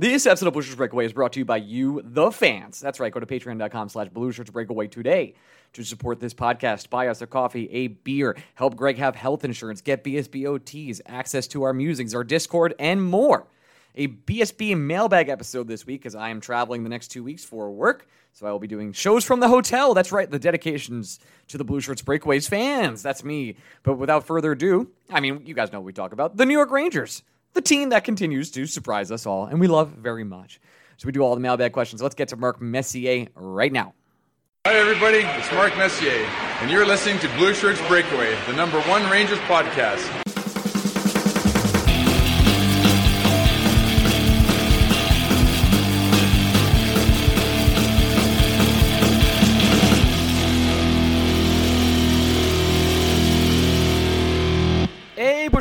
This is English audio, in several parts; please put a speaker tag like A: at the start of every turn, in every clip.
A: This episode of Blue Shirts Breakaway is brought to you by you, the fans. That's right. Go to patreon.com slash Blue Shirts Breakaway today to support this podcast. Buy us a coffee, a beer, help Greg have health insurance, get BSBOTs, access to our musings, our Discord, and more. A BSB mailbag episode this week because I am traveling the next two weeks for work. So I will be doing shows from the hotel. That's right, the dedications to the Blue Shirts Breakaways fans. That's me. But without further ado, I mean, you guys know what we talk about the New York Rangers the team that continues to surprise us all and we love very much. So we do all the mailbag questions. Let's get to Mark Messier right now.
B: Hi, everybody. It's Mark Messier, and you're listening to Blue Shirts Breakaway, the number one Rangers podcast.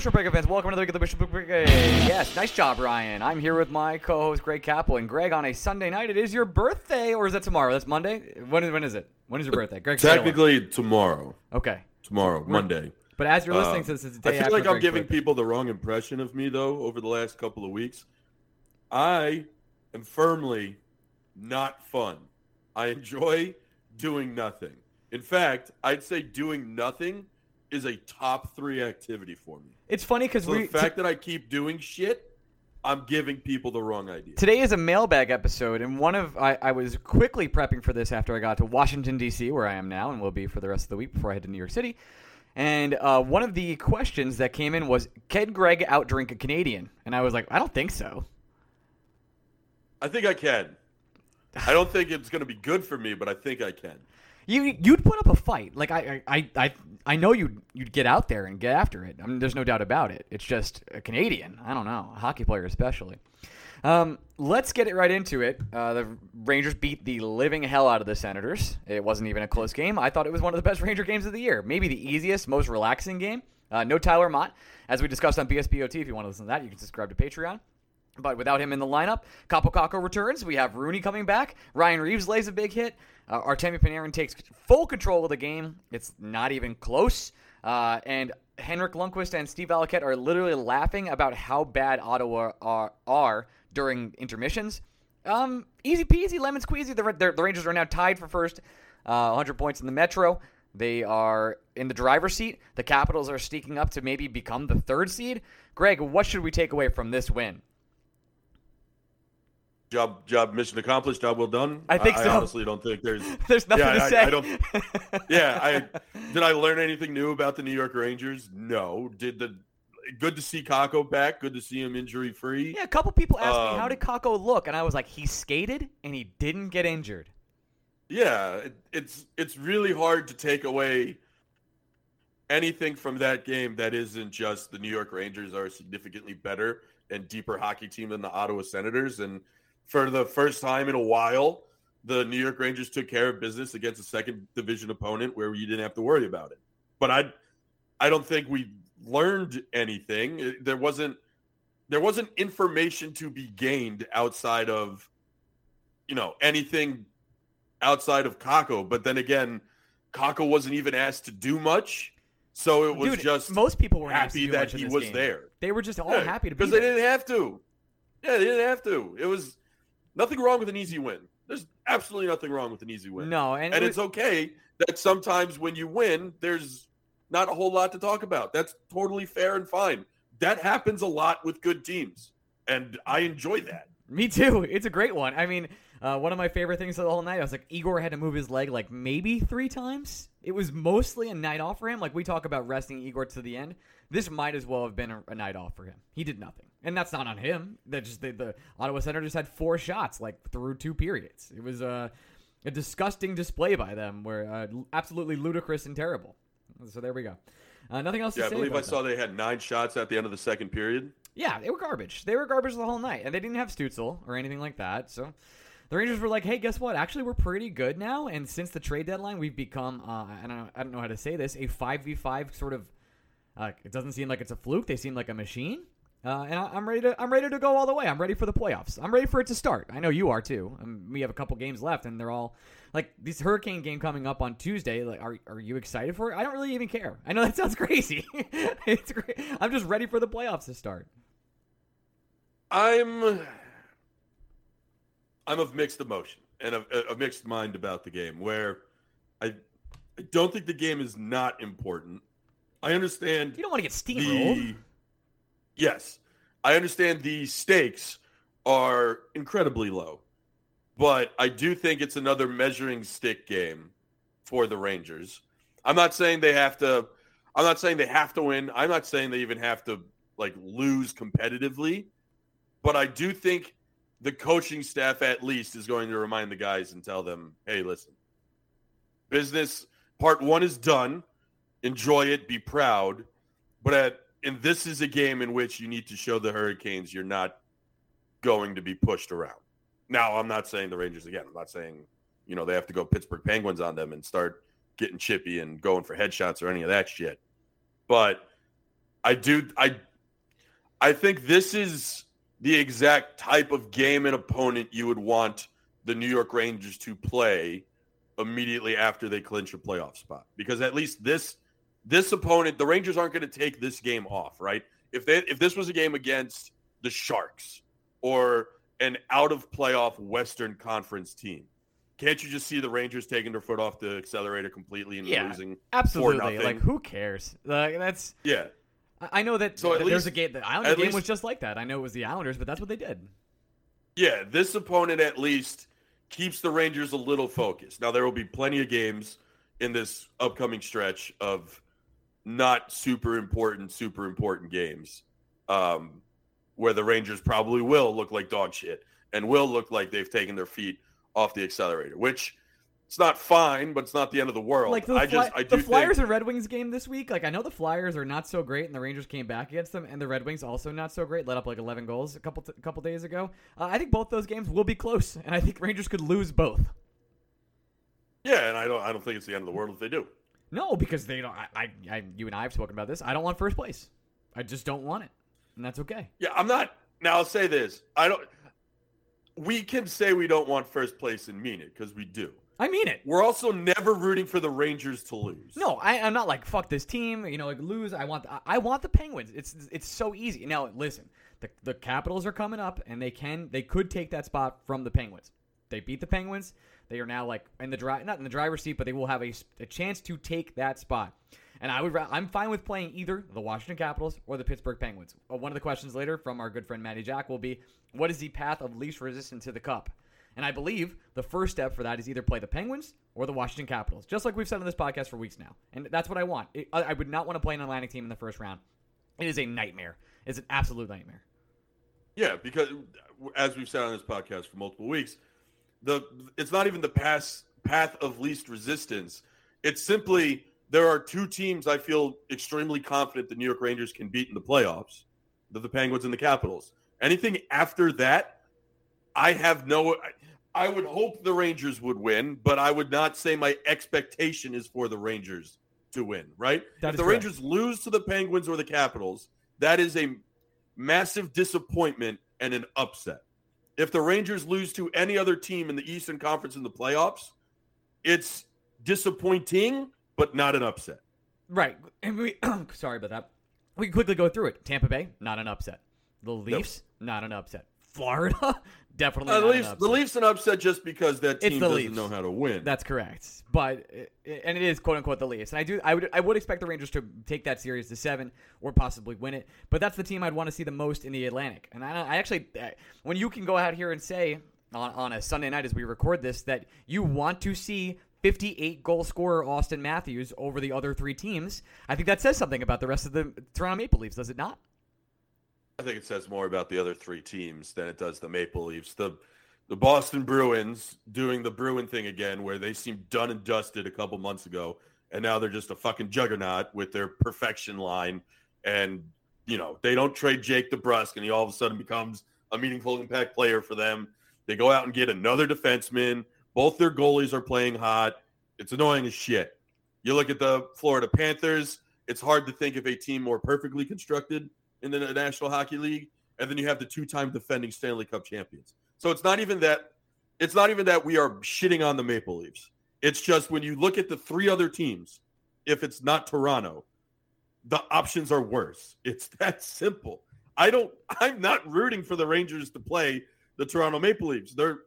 A: Bushwick Breaker fans, welcome to the week of the Bushwick Breaker. Yes, nice job, Ryan. I'm here with my co-host Greg Capel, and Greg on a Sunday night. It is your birthday, or is that tomorrow? That's Monday. When is when is it? When is your birthday, Greg?
C: Technically tomorrow.
A: Okay,
C: Tomorrow, Monday.
A: but as you're listening
C: Um,
A: to this, it's the
C: I feel like I'm
A: Greg's
C: giving
A: birthday.
C: people the wrong impression of me though over the last couple of weeks. I am firmly not fun. I enjoy doing nothing. In fact, I'd say doing nothing is a top three activity for me.
A: It's funny because
C: So
A: we
C: the fact that I keep doing shit, I'm giving people the wrong idea.
A: Today is a mailbag episode, and one of I, I was quickly prepping for this after I got to Washington D.C., where I am now, and will be for the rest of the week before I head to New York City. And uh, one of the questions that came in was, "Can Greg outdrink a Canadian?" And I was like, "I don't think so."
C: I think I can. I don't think it's going to be good for me, but I think I can.
A: You you'd put up a fight, like I I I I, know you'd you'd get out there and get after it. I mean, there's no doubt about it. It's just a Canadian. I don't know, a hockey player especially. Um, let's get it right into it. Uh, the Rangers beat the living hell out of the Senators. It wasn't even a close game. I thought it was one of the best Ranger games of the year. Maybe the easiest, most relaxing game. Uh, no Tyler Motte, as we discussed on BSBOT. If you want to listen to that, you can subscribe to Patreon. But without him in the lineup, Kaapo returns. We have Rooney coming back. Ryan Reaves lays a big hit. Uh, Artemi Panarin takes full control of the game. It's not even close. Uh, and Henrik Lundqvist and Steve Valiquette are literally laughing about how bad Ottawa are, are during intermissions. Um, easy peasy, lemon squeezy. The, the, the Rangers are now tied for first, uh, 100 points in the Metro. They are in the driver's seat. The Capitals are sneaking up to maybe become the third seed. Greg, what should we take away from this win?
C: Job, job, mission accomplished. Job well done.
A: I think
C: I,
A: so.
C: honestly don't think there's.
A: There's nothing
C: yeah,
A: to
C: I,
A: say.
C: I don't. Yeah, I did. I learn anything new about the New York Rangers? No. Did the good to see Kakko back? Good to see him injury free.
A: yeah, a couple people asked me how
C: Um,
A: did Kakko look, and I was like, he skated and he didn't get injured.
C: Yeah, it, it's it's really hard to take away anything from that game that isn't just the New York Rangers are significantly better and deeper hockey team than the Ottawa Senators. And for the first time in a while, the New York Rangers took care of business against a second division opponent where you didn't have to worry about it. But I I don't think we learned anything. There wasn't there wasn't information to be gained outside of you know anything outside of Kakko. But then again, Kakko wasn't even asked to do much. So it was
A: Dude,
C: just
A: most people were
C: happy that he was
A: game.
C: there.
A: They were just all happy to be
C: because they didn't have to. Yeah, they didn't have to. It was nothing wrong with an easy win. There's absolutely nothing wrong with an easy win.
A: No, and,
C: and
A: it
C: it's okay that sometimes when you win, there's not a whole lot to talk about. That's totally fair and fine. That happens a lot with good teams, and I enjoy that.
A: Me too. It's a great one. I mean, uh, one of my favorite things of the whole night. I was like, Igor had to move his leg like maybe three times. It was mostly a night off for him. Like we talk about resting Igor to the end. This might as well have been a, a night off for him. He did nothing, and that's not on him. That just the, the Ottawa Senators had four shots like through two periods. It was uh, a disgusting display by them, where uh, absolutely ludicrous and terrible. So there we go. Uh, nothing else to
C: Yeah, I believe I saw
A: that.
C: they had nine shots at the end of the second period.
A: Yeah, they were garbage. They were garbage the whole night, and they didn't have Stutzle or anything like that. So the Rangers were like, "Hey, guess what? Actually, we're pretty good now." And since the trade deadline, we've become uh, I don't know, I don't know how to say this a five v five sort of. Uh, it doesn't seem like it's a fluke. They seem like a machine. Uh, and I, I'm ready to I'm ready to go all the way. I'm ready for the playoffs. I'm ready for it to start. I know you are too. Um, we have a couple games left, and they're all like this Hurricane game coming up on Tuesday. Like, are are you excited for it? I don't really even care. I know that sounds crazy. it's great. I'm just ready for the playoffs to start.
C: I'm I'm of mixed emotion and a, a uh, mixed mind about the game. Where I, I don't think the game is not important. I understand.
A: You don't want to get steamrolled.
C: The, yes, I understand the stakes are incredibly low, but I do think it's another measuring stick game for the Rangers. I'm not saying they have to. I'm not saying they have to win. I'm not saying they even have to like lose competitively, but I do think the coaching staff at least is going to remind the guys and tell them, "Hey, listen. Business part 1 is done. Enjoy it, be proud, but at and this is a game in which you need to show the Hurricanes you're not going to be pushed around. Now, I'm not saying the Rangers again. I'm not saying, you know, they have to go Pittsburgh Penguins on them and start getting chippy and going for headshots or any of that shit. But I do I I think this is the exact type of game and opponent you would want the New York Rangers to play immediately after they clinch a playoff spot. Because at least this this opponent, the Rangers aren't going to take this game off, right? If they if this was a game against the Sharks or an out of playoff Western Conference team, can't you just see the Rangers taking their foot off the accelerator completely and
A: Yeah,
C: losing?
A: Absolutely.
C: 4-0?
A: Like who cares? Like that's
C: Yeah,
A: I know that
C: So
A: there's a
C: least-
A: game the Islanders
C: at
A: game
C: least-
A: was just like that. I know it was the Islanders, but that's what they did.
C: yeah. This opponent at least keeps the Rangers a little focused. Now there will be plenty of games in this upcoming stretch of not super important, super important games, um, where the Rangers probably will look like dog shit and will look like they've taken their feet off the accelerator, which it's not fine, but it's not the end of the world.
A: Like the,
C: I just, I do
A: the Flyers
C: think,
A: and Red Wings game this week. Like I know the Flyers are not so great, and the Rangers came back against them, and the Red Wings also not so great. Let up like 11 goals a couple t- a couple days ago. Uh, I think both those games will be close, and I think Rangers could lose both.
C: yeah, and I don't, I don't think it's the end of the world if they do.
A: No, because they don't. I, I, I, you and I have spoken about this. I don't want first place. I just don't want it, and that's okay.
C: Yeah, I'm not. Now I'll say this: I don't. We can say we don't want first place and mean it because we do.
A: I mean it.
C: We're also never rooting for the Rangers to lose.
A: No, I, I'm not like fuck this team. You know, like lose. I want. I, I want the Penguins. It's it's so easy. Now listen, the the Capitals are coming up, and they can they could take that spot from the Penguins. They beat the Penguins. They are now like in the drive, not in the driver's seat, but they will have a, a chance to take that spot. And I would, I'm fine with playing either the Washington Capitals or the Pittsburgh Penguins. Uh, One of the questions later from our good friend Matty Jack will be, what is the path of least resistance to the Cup? And I believe the first step for that is either play the Penguins or the Washington Capitals, just like we've said on this podcast for weeks now. And that's what I want. It, I, would not want to play an Atlantic team in the first round. It is a nightmare. It's an absolute nightmare.
C: Yeah, because as we've said on this podcast for multiple weeks, the it's not even the pass path of least resistance. It's simply there are two teams I feel extremely confident the New York Rangers can beat in the playoffs. They're the Penguins and the Capitals. Anything after that, I have no I, would hope the Rangers would win, but I would not say my expectation is for the Rangers to win, right?
A: That
C: if the
A: correct.
C: Rangers lose to the Penguins or the Capitals, that is a massive disappointment and an upset. If the Rangers lose to any other team in the Eastern Conference in the playoffs, it's disappointing, but not an upset.
A: Right. And we sorry about that. We can quickly go through it. Tampa Bay, not an upset. The Leafs, not an upset. Florida, definitely
C: Uh, the, Leafs, the Leafs an upset just because that team doesn't
A: Leafs.
C: know how to win.
A: That's correct. But and it is quote unquote the Leafs. And I do I would I would expect the Rangers to take that series to 7 or possibly win it. But that's the team I'd want to see the most in the Atlantic. And I, I actually when you can go out here and say on, on a Sunday night as we record this that you want to see 58 goal scorer Auston Matthews over the other three teams, I think that says something about the rest of the Toronto Maple Leafs, does it not?
C: I think it says more about the other three teams than it does the Maple Leafs. The the Boston Bruins doing the Bruin thing again, where they seemed done and dusted a couple months ago, and now they're just a fucking juggernaut with their perfection line. And you know they don't trade Jake DeBrusk, and he all of a sudden becomes a meaningful impact player for them. They go out and get another defenseman. Both their goalies are playing hot. It's annoying as shit. You look at the Florida Panthers. It's hard to think of a team more perfectly constructed in the National Hockey League, and then you have the two-time defending Stanley Cup champions. So it's not even that it's not even that we are shitting on the Maple Leafs. It's just when you look at the three other teams, if it's not Toronto, the options are worse. It's that simple. I don't I'm not rooting for the Rangers to play the Toronto Maple Leafs. They're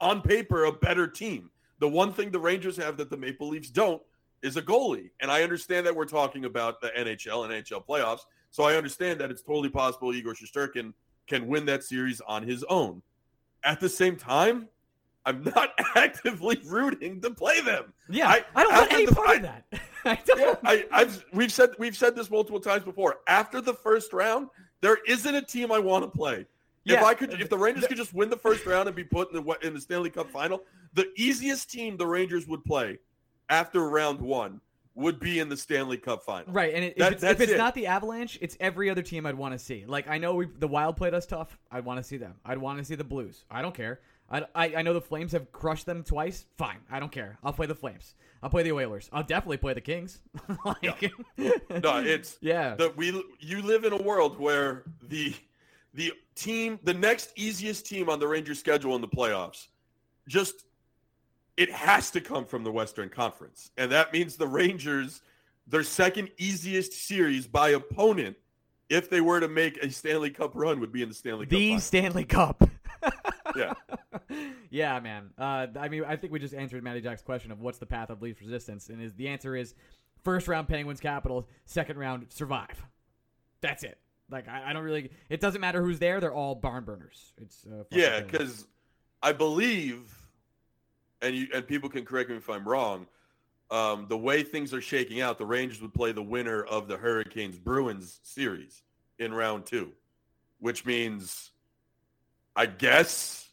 C: on paper a better team. The one thing the Rangers have that the Maple Leafs don't is a goalie. And I understand that we're talking about the NHL and NHL playoffs. So I understand that it's totally possible Igor Shesterkin can win that series on his own. At the same time, I'm not actively rooting to play them.
A: Yeah, I, I don't want any the, part I, of that. I don't.
C: Yeah, I, I've we've said we've said this multiple times before. After the first round, there isn't a team I want to play. Yeah. If I could, if the Rangers could just win the first round and be put in the in the Stanley Cup final, the easiest team the Rangers would play after round one would be in the Stanley Cup final.
A: Right, and it, that, if it's, if it's it. not the Avalanche, it's every other team I'd want to see. Like I know we the Wild played us tough. I'd want to see them. I'd want to see the Blues. I don't care. I, I, I know the Flames have crushed them twice. Fine, I don't care. I'll play the Flames. I'll play the Oilers. I'll definitely play the Kings.
C: like, no, it's
A: yeah.
C: The, we you live in a world where the the team, the next easiest team on the Rangers schedule in the playoffs, just it has to come from the Western Conference, and that means the Rangers, their second easiest series by opponent, if they were to make a Stanley Cup run, would be in the Stanley
A: the
C: Cup.
A: The Stanley Cup.
C: yeah.
A: yeah, man. Uh, I mean, I think we just answered Matty Jack's question of what's the path of least resistance, and is the answer is first round Penguins Capitals, second round survive. That's it. Like I, I don't really. It doesn't matter who's there; they're all barn burners. It's uh,
C: yeah, because I believe, and you and people can correct me if I'm wrong. Um, the way things are shaking out, the Rangers would play the winner of the Hurricanes Bruins series in round two, which means, I guess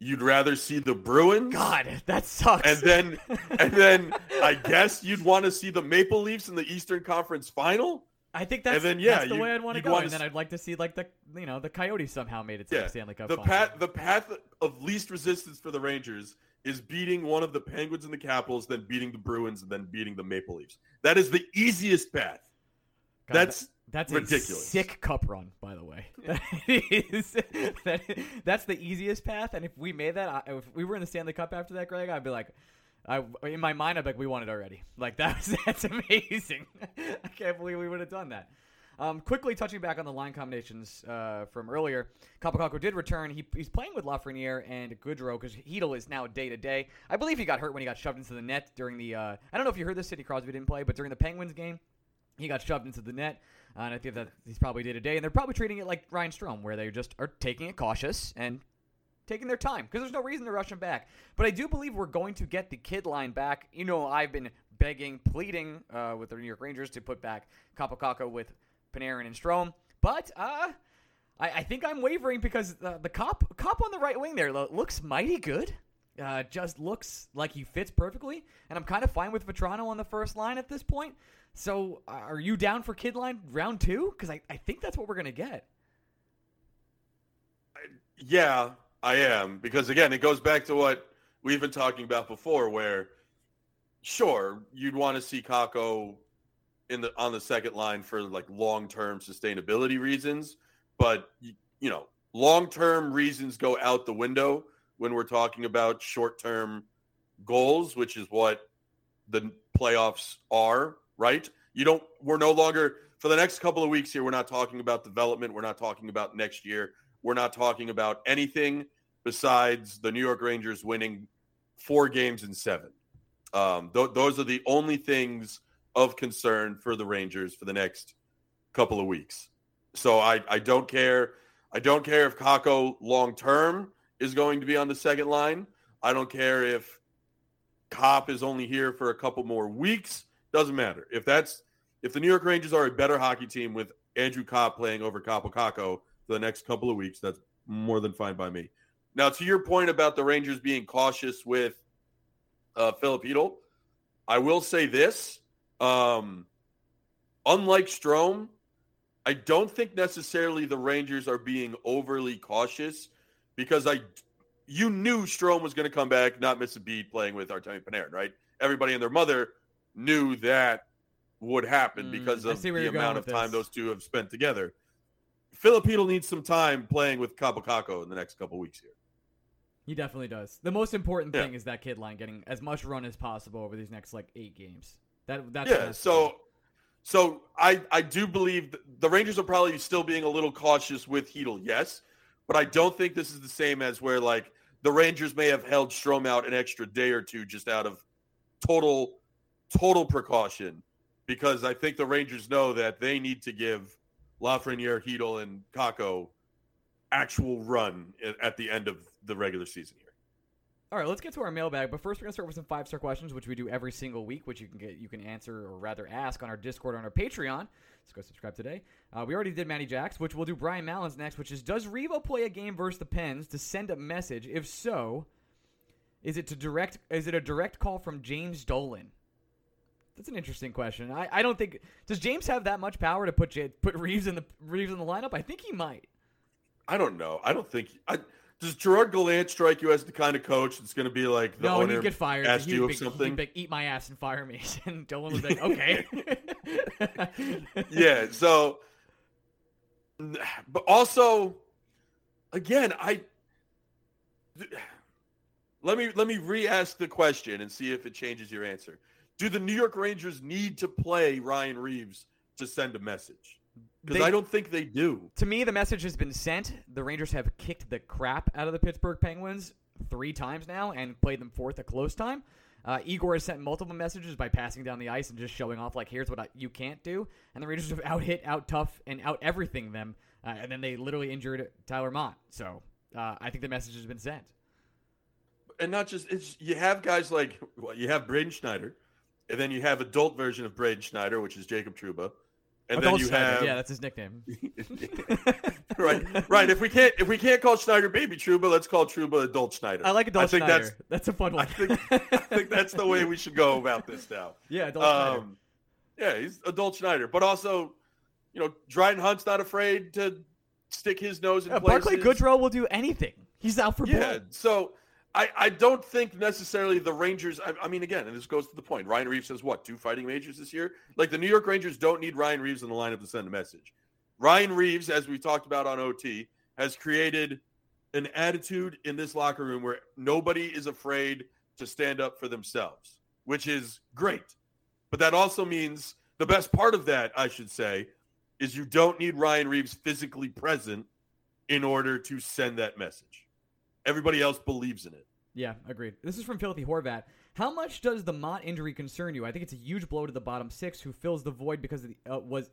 C: you'd rather see the Bruins.
A: God, that sucks.
C: And then, and then I guess you'd want to see the Maple Leafs in the Eastern Conference Final.
A: I think that's, then, yeah, that's the you, way I'd want to go. And then I'd like to see like the you know the Coyotes somehow made it to yeah, the Stanley Cup.
C: The
A: final.
C: path the path of least resistance for the Rangers is beating one of the Penguins and the Capitals, then beating the Bruins, and then beating the Maple Leafs. That is the easiest path. God, that's that's ridiculous.
A: sick cup run, by the way. That is, that, that's the easiest path. And if we made that, if we were in the Stanley Cup after that, Greg, I'd be like, I in my mind, I'd be like, we won it already. Like that was that's amazing. I can't believe we would have done that. Um, quickly touching back on the line combinations uh, from earlier, Kaapo Kakko did return. He, he's playing with Lafreniere and Goodrow because Chytil is now day to day. I believe he got hurt when he got shoved into the net during the. Uh, I don't know if you heard this. Sidney Crosby didn't play, but during the Penguins game, he got shoved into the net. Uh, and I think that he's probably day to day, and they're probably treating it like Ryan Strome, where they just are taking it cautious and taking their time because there's no reason to rush him back. But I do believe we're going to get the kid line back. You know, I've been begging, pleading uh, with the New York Rangers to put back Kaapo Kakko with Panarin and Strome, but uh, I, I, think I'm wavering because the, the Copp Copp on the right wing there looks mighty good. Uh, just looks like he fits perfectly, and I'm kind of fine with Vatrano on the first line at this point. So, uh, are you down for kid line round two? Because I, I think that's what we're gonna get.
C: Yeah, I am because again, it goes back to what we've been talking about before, where sure you'd want to see Kakko in the on the second line for like long term sustainability reasons, but you know long term reasons go out the window when we're talking about short term goals, which is what the playoffs are, right? You don't. We're no longer for the next couple of weeks here. We're not talking about development. We're not talking about next year. We're not talking about anything besides the New York Rangers winning four games in seven. Um, th- those are the only things of concern for the Rangers for the next couple of weeks. So I, I don't care. I don't care if Kakko long term is going to be on the second line. I don't care if Copp is only here for a couple more weeks. Doesn't matter. If that's if the New York Rangers are a better hockey team with Andrew Copp playing over Kaapo Kakko for the next couple of weeks, that's more than fine by me. Now, to your point about the Rangers being cautious with uh, Filipino, I will say this. Um, unlike Strome, I don't think necessarily the Rangers are being overly cautious because I, you knew Strome was going to come back, not miss a beat playing with Artemi Panarin, right? Everybody and their mother knew that would happen mm, because of the amount of time those two have spent together. Filipino needs some time playing with Kaapo Kakko in the next couple weeks here.
A: He definitely does. The most important yeah. thing is that kid line getting as much run as possible over these next like eight games. That that's
C: yeah. So, so I I do believe the Rangers are probably still being a little cautious with Chytil, yes, but I don't think this is the same as where like the Rangers may have held Strome out an extra day or two just out of total total precaution because I think the Rangers know that they need to give Lafreniere, Chytil, and Kakko actual run at the end of the regular season here.
A: All right, let's get to our mailbag. But first, we're gonna start with some five star questions, which we do every single week, which you can get, you can answer or rather ask on our Discord or on our Patreon. Let's go subscribe today. Uh, we already did Matty Jacks, which we'll do Brian Mallon's next, which is Does Revo play a game versus the Pens to send a message? If so, is it to direct? Is it a direct call from James Dolan? That's an interesting question. I, I don't think does James have that much power to put J, put Reaves in the Reaves in the lineup. I think he might.
C: I don't know. I don't think. I, does Gerard Gallant strike you as the kind of coach that's going to be like the
A: no,
C: owner
A: he'd get fired.
C: asked
A: he'd
C: you
A: be,
C: something?
A: Be, eat my ass and fire me. And Dolan was like, okay.
C: yeah. So, but also, again, I let me let me re-ask the question and see if it changes your answer. Do the New York Rangers need to play Ryan Reaves to send a message? Because I don't think they do.
A: To me, the message has been sent. The Rangers have kicked the crap out of the Pittsburgh Penguins three times now and played them fourth a close time. Uh, Igor has sent multiple messages by passing down the ice and just showing off, like, here's what I, you can't do. And the Rangers have out hit, out tough, and out everything them. Uh, and then they literally injured Tyler Motte. So uh, I think the message has been sent.
C: and not just it's you have guys like well, you have Braden Schneider, and then you have adult version of Braden Schneider, which is Jacob Trouba, and
A: Adult
C: then you
A: Schneider.
C: have
A: yeah, that's his nickname.
C: right, right. If we can't if we can't call Schneider baby Trouba, let's call Trouba adult Schneider.
A: I like adult
C: I think
A: Schneider.
C: that's
A: That's, a fun one.
C: I think I think that's the way we should go about this now.
A: yeah, adult Schneider.
C: Um, yeah, he's adult Schneider, but also, you know, Dryden Hunt's not afraid to stick his nose in
A: Yeah,
C: places.
A: Barclay Goodrow will do anything. He's out for
C: Yeah,
A: blood.
C: so I, I don't think necessarily the Rangers. I, I mean, again, and this goes to the point. Ryan Reaves has what two fighting majors this year? Like the New York Rangers don't need Ryan Reaves in the lineup to send a message. Ryan Reaves, as we talked about on OT, has created an attitude in this locker room where nobody is afraid to stand up for themselves, which is great. But that also means the best part of that, I should say, is you don't need Ryan Reaves physically present in order to send that message. Everybody else believes in it.
A: Yeah, agreed. This is from Filthy Horvat. How much does the Motte injury concern you? I think it's a huge blow to the bottom six, who fills the void because of the, uh, was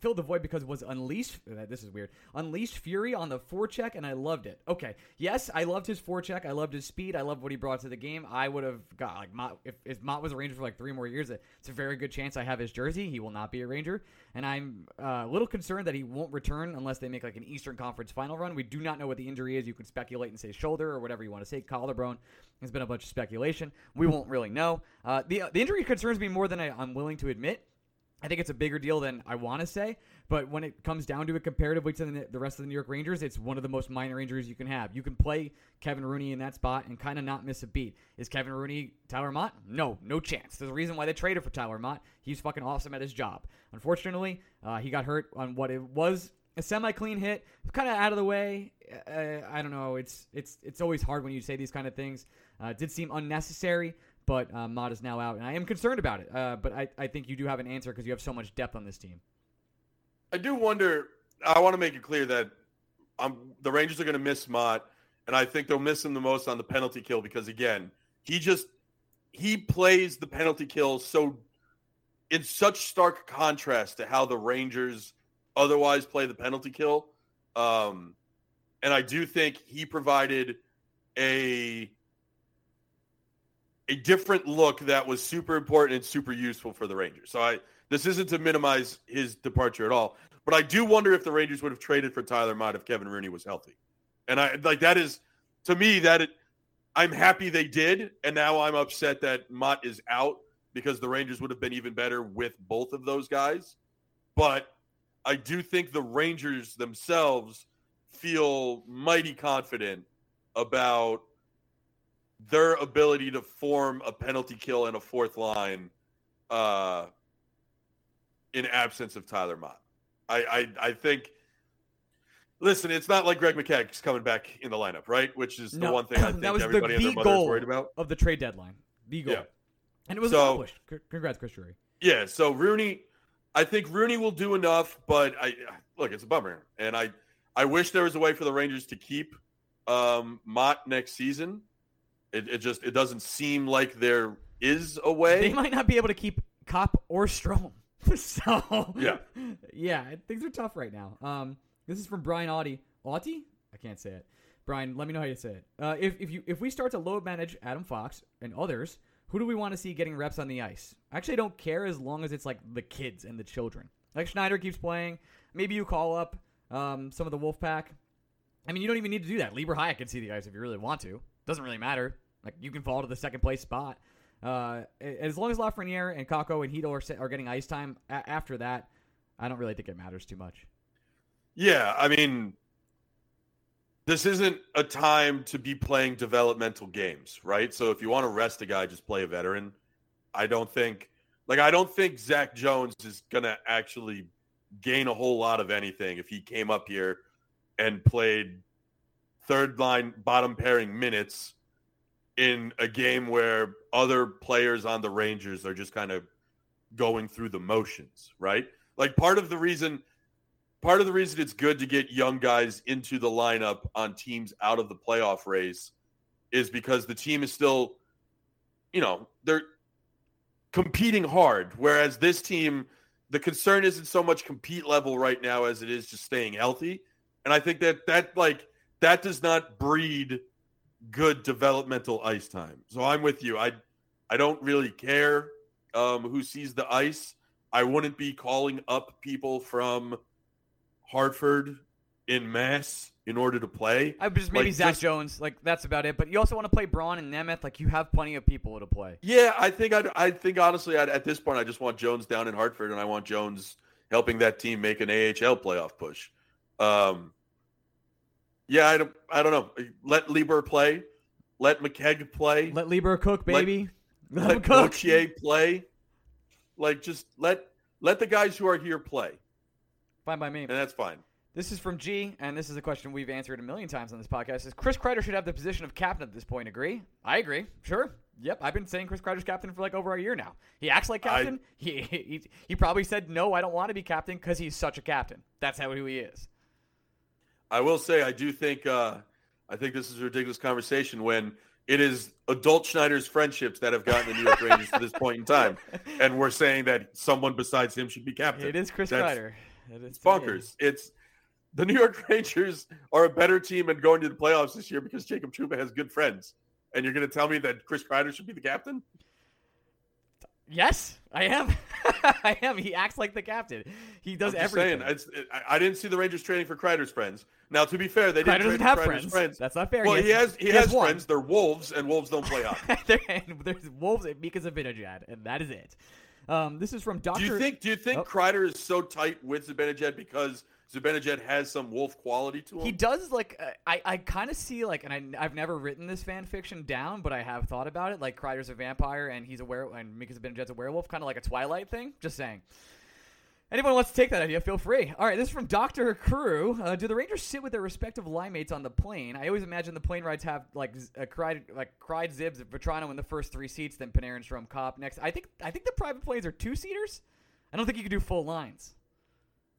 A: filled the void because it was unleashed. This is weird. Unleashed fury on the forecheck, and I loved it. Okay, yes, I loved his forecheck. I loved his speed. I loved what he brought to the game. I would have got like Motte if, if Motte was a Ranger for like three more years. It's a very good chance I have his jersey. He will not be a Ranger, and I'm uh, a little concerned that he won't return unless they make like an Eastern Conference final run. We do not know what the injury is. You can speculate and say shoulder or whatever you want to say. Collarbone. There's been a bunch of speculation. We won't really know. Uh, the the injury concerns me more than I, I'm willing to admit. I think it's a bigger deal than I want to say, but when it comes down to it comparatively to the, rest of the New York Rangers, it's one of the most minor injuries you can have. You can play Kevin Rooney in that spot and kind of not miss a beat. Is Kevin Rooney Tyler Motte? No, no chance. There's a reason why they traded for Tyler Motte. He's fucking awesome at his job. Unfortunately, uh, he got hurt on what it was a semi-clean hit, kind of out of the way. Uh, I don't know. It's it's it's always hard when you say these kind of things. Uh, did seem unnecessary, but uh, Motte is now out, and I am concerned about it. Uh, but I, I think you do have an answer because you have so much depth on this team.
C: I do wonder. I want to make it clear that um, the Rangers are going to miss Motte, and I think they'll miss him the most on the penalty kill because again, he just he plays the penalty kill so in such stark contrast to how the Rangers otherwise play the penalty kill. Um, and I do think he provided a a different look that was super important and super useful for the Rangers. So I this isn't to minimize his departure at all, but I do wonder if the Rangers would have traded for Tyler Motte if Kevin Rooney was healthy. And I like that is to me that it, I'm happy they did, and now I'm upset that Motte is out because the Rangers would have been even better with both of those guys. But I do think the Rangers themselves feel mighty confident about their ability to form a penalty kill and a fourth line uh, in absence of Tyler Motte. I, I, I think. Listen, it's not like Greg McKegg's coming back in the lineup, right? Which is the one thing I think
A: that was
C: everybody
A: the,
C: and their
A: the
C: mother is
A: goal
C: worried about.
A: of the trade deadline. The goal,
C: Yeah.
A: and it was
C: So-
A: accomplished. C- Congrats, Chris Drury.
C: Yeah, so Rooney, I think Rooney will do enough, but I look, it's a bummer, and I, I wish there was a way for the Rangers to keep um, Motte next season. It, it just it doesn't seem like there is a way.
A: They might not be able to keep Copp or Strome. so
C: Yeah.
A: yeah, things are tough right now. Um, this is from Brian Audie. Audie? I can't say it. Brian, let me know how you say it. Uh, if if you if we start to load manage Adam Fox and others, who do we want to see getting reps on the ice? I actually don't care as long as it's like the kids and the children. Like Schneider keeps playing. Maybe you call up um, some of the Wolfpack. I mean, you don't even need to do that. Libor Hajek can see the ice if you really want to. Doesn't really matter. Like you can fall to the second place spot. Uh, as long as Lafreniere and Kakko and Hito are, are getting ice time a- after that, I don't really think it matters too much.
C: Yeah, I mean, this isn't a time to be playing developmental games, right? So if you want to rest a guy, just play a veteran. I don't think, like, I don't think Zach Jones is gonna actually gain a whole lot of anything if he came up here and played third line bottom pairing minutes in a game where other players on the Rangers are just kind of going through the motions, right? Like part of the reason part of the reason it's good to get young guys into the lineup on teams out of the playoff race is because the team is still you know, they're competing hard whereas this team the concern isn't so much compete level right now as it is just staying healthy. And I think that that like that does not breed good developmental ice time. So I'm with you. I I don't really care um, who sees the ice. I wouldn't be calling up people from Hartford in mass in order to play.
A: I just maybe
C: Like,
A: Zach
C: just-
A: Jones, like that's about it. But you also want to play Braun and Nemeth, like you have plenty of people to play.
C: Yeah, I think I'd, I think honestly I'd, at this point I just want Jones down in Hartford and I want Jones helping that team make an AHL playoff push. Um, yeah, I don't I don't know. Let Libor play, let McKegg play,
A: Let Libor cook, baby. Let,
C: let
A: cook.
C: Gauthier play. Like just let let the guys who are here play,
A: Fine by me.
C: and that's fine.
A: This is from G, and this is a question we've answered a million times on this podcast. Is Chris Kreider should have the position of captain at this point? Agree? I agree. Sure. Yep. I've been saying Chris Kreider's captain for like over a year now. He acts like
C: I-
A: captain. He, he he probably said no. I don't want to be captain because he's such a captain. That's how who he is.
C: I will say I do think uh, I think this is a ridiculous conversation when it is adult Schneider's friendships that have gotten the New York Rangers to this point in time, and we're saying that someone besides him should be captain.
A: It is Chris
C: That's-
A: Kreider. It is
C: It's bonkers. It's the New York Rangers are a better team and going to the playoffs this year because Jacob Trouba has good friends. And you're going to tell me that Chris Kreider should be the captain?
A: Yes, I am. I am. He acts like the captain. He does
C: I'm just
A: everything.
C: saying, I, I didn't see the Rangers trading for Kreider's friends. Now, to be fair, they didn't
A: Kreider doesn't have friends.
C: friends.
A: That's not fair.
C: Well, he has he, has,
A: one.
C: friends. They're wolves, and wolves don't play hockey.
A: there's Wolves and Mika Zibanejad, and that is it. Um, this is from Doctor.
C: Do you think? Do you think
A: Oh.
C: Kreider is so tight with Zibanejad because Zibanejad has some wolf quality to him?
A: he does like uh, I I kind of see like, and I I've never written this fan fiction down, but I have thought about it. Like Kreider's a vampire, and he's a were and Mika Zibanejad's a werewolf, kind of like a Twilight thing. Just saying. Anyone wants to take that idea, feel free. All right, this is from Doctor Crew. Uh, do the Rangers sit with their respective line mates on the plane? I always imagine the plane rides have like uh, cried like cried Zibs, Vatrano in the first three seats, then Panarin, Strome, Copp next. I think I think the private planes are two seaters. I don't think you can do full lines.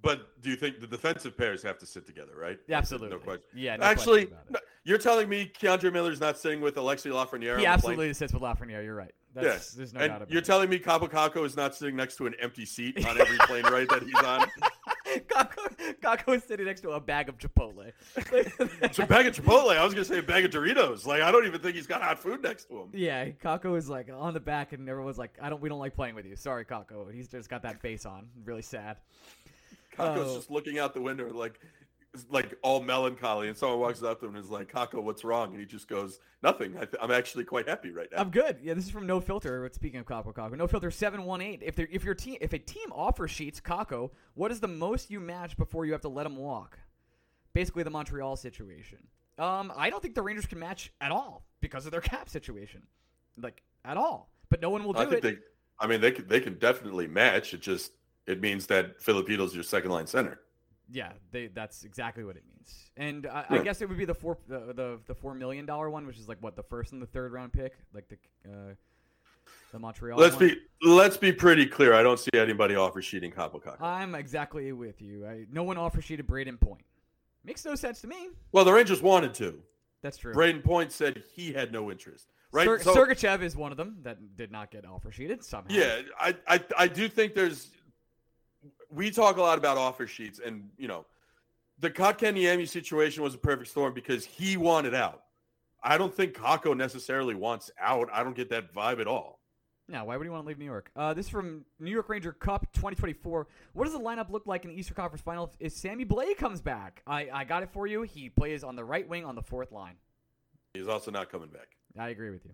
C: But do you think the defensive pairs have to sit together, right?
A: Yeah, absolutely.
C: No question.
A: Yeah, no
C: Actually,
A: question about it.
C: no- you're telling me K'Andre Miller's not sitting with Alexi Lafreniere?
A: He
C: on the
A: absolutely sits with Lafreniere. You're right. That's,
C: Yes.
A: There's no
C: and
A: doubt about
C: you're
A: it.
C: telling me Kaapo Kakko is not sitting next to an empty seat on every plane ride that he's on?
A: Kakko, Kakko is sitting next to a bag of Chipotle.
C: It's a bag of Chipotle. I was going to say a bag of Doritos. Like, I don't even think he's got hot food next to him.
A: yeah, Kakko is like on the back, and everyone's like, "I don't, we don't like playing with you." Sorry, Kakko. He's just got that face on. Really sad.
C: Kakko's
A: Oh.
C: just looking out the window, like, like all melancholy. And someone walks up to him and is like, Kakko, what's wrong? And he just goes, nothing. I th- I'm actually quite happy right now.
A: I'm good. Yeah, this is from No Filter. Speaking of Kakko, Kakko, No Filter seven one eight. If if your team, if a team offers sheets Kakko, what is the most you match before you have to let him walk? Basically, the Montreal situation. Um, I don't think the Rangers can match at all because of their cap situation, like at all. But no one will do
C: I think
A: it.
C: they, I mean, they can, they can definitely match. It just, it means that Filipino's your second line center.
A: Yeah, they, that's exactly what it means. And I, I guess it would be the four the, the the four million dollar one, which is like what the first and the third round pick, like the uh, the Montreal.
C: Let's
A: one.
C: be, let's be pretty clear. I don't see anybody offer sheeting Kaapo Kakko.
A: I'm exactly with you. I, no one offer sheeted Brayden Point. Makes no sense to me.
C: well, the Rangers wanted to.
A: That's true.
C: Brayden Point said he had no interest. Right.
A: Ser-
C: So-
A: Sergachev is one of them that did not get offer sheeted somehow.
C: Yeah, I, I I do think there's. We talk a lot about offer sheets, and you know, the Kotkaniemi situation was a perfect storm because he wanted out. I don't think Kakko necessarily wants out. I don't get that vibe at all.
A: No, why would you want to leave New York? Uh, this is from New York Ranger Cup 2024. What does the lineup look like in the Eastern Conference Final if Sammy Blais comes back? I, I got it for you. He plays on the right wing on the fourth line.
C: He's also not coming back.
A: I agree with you.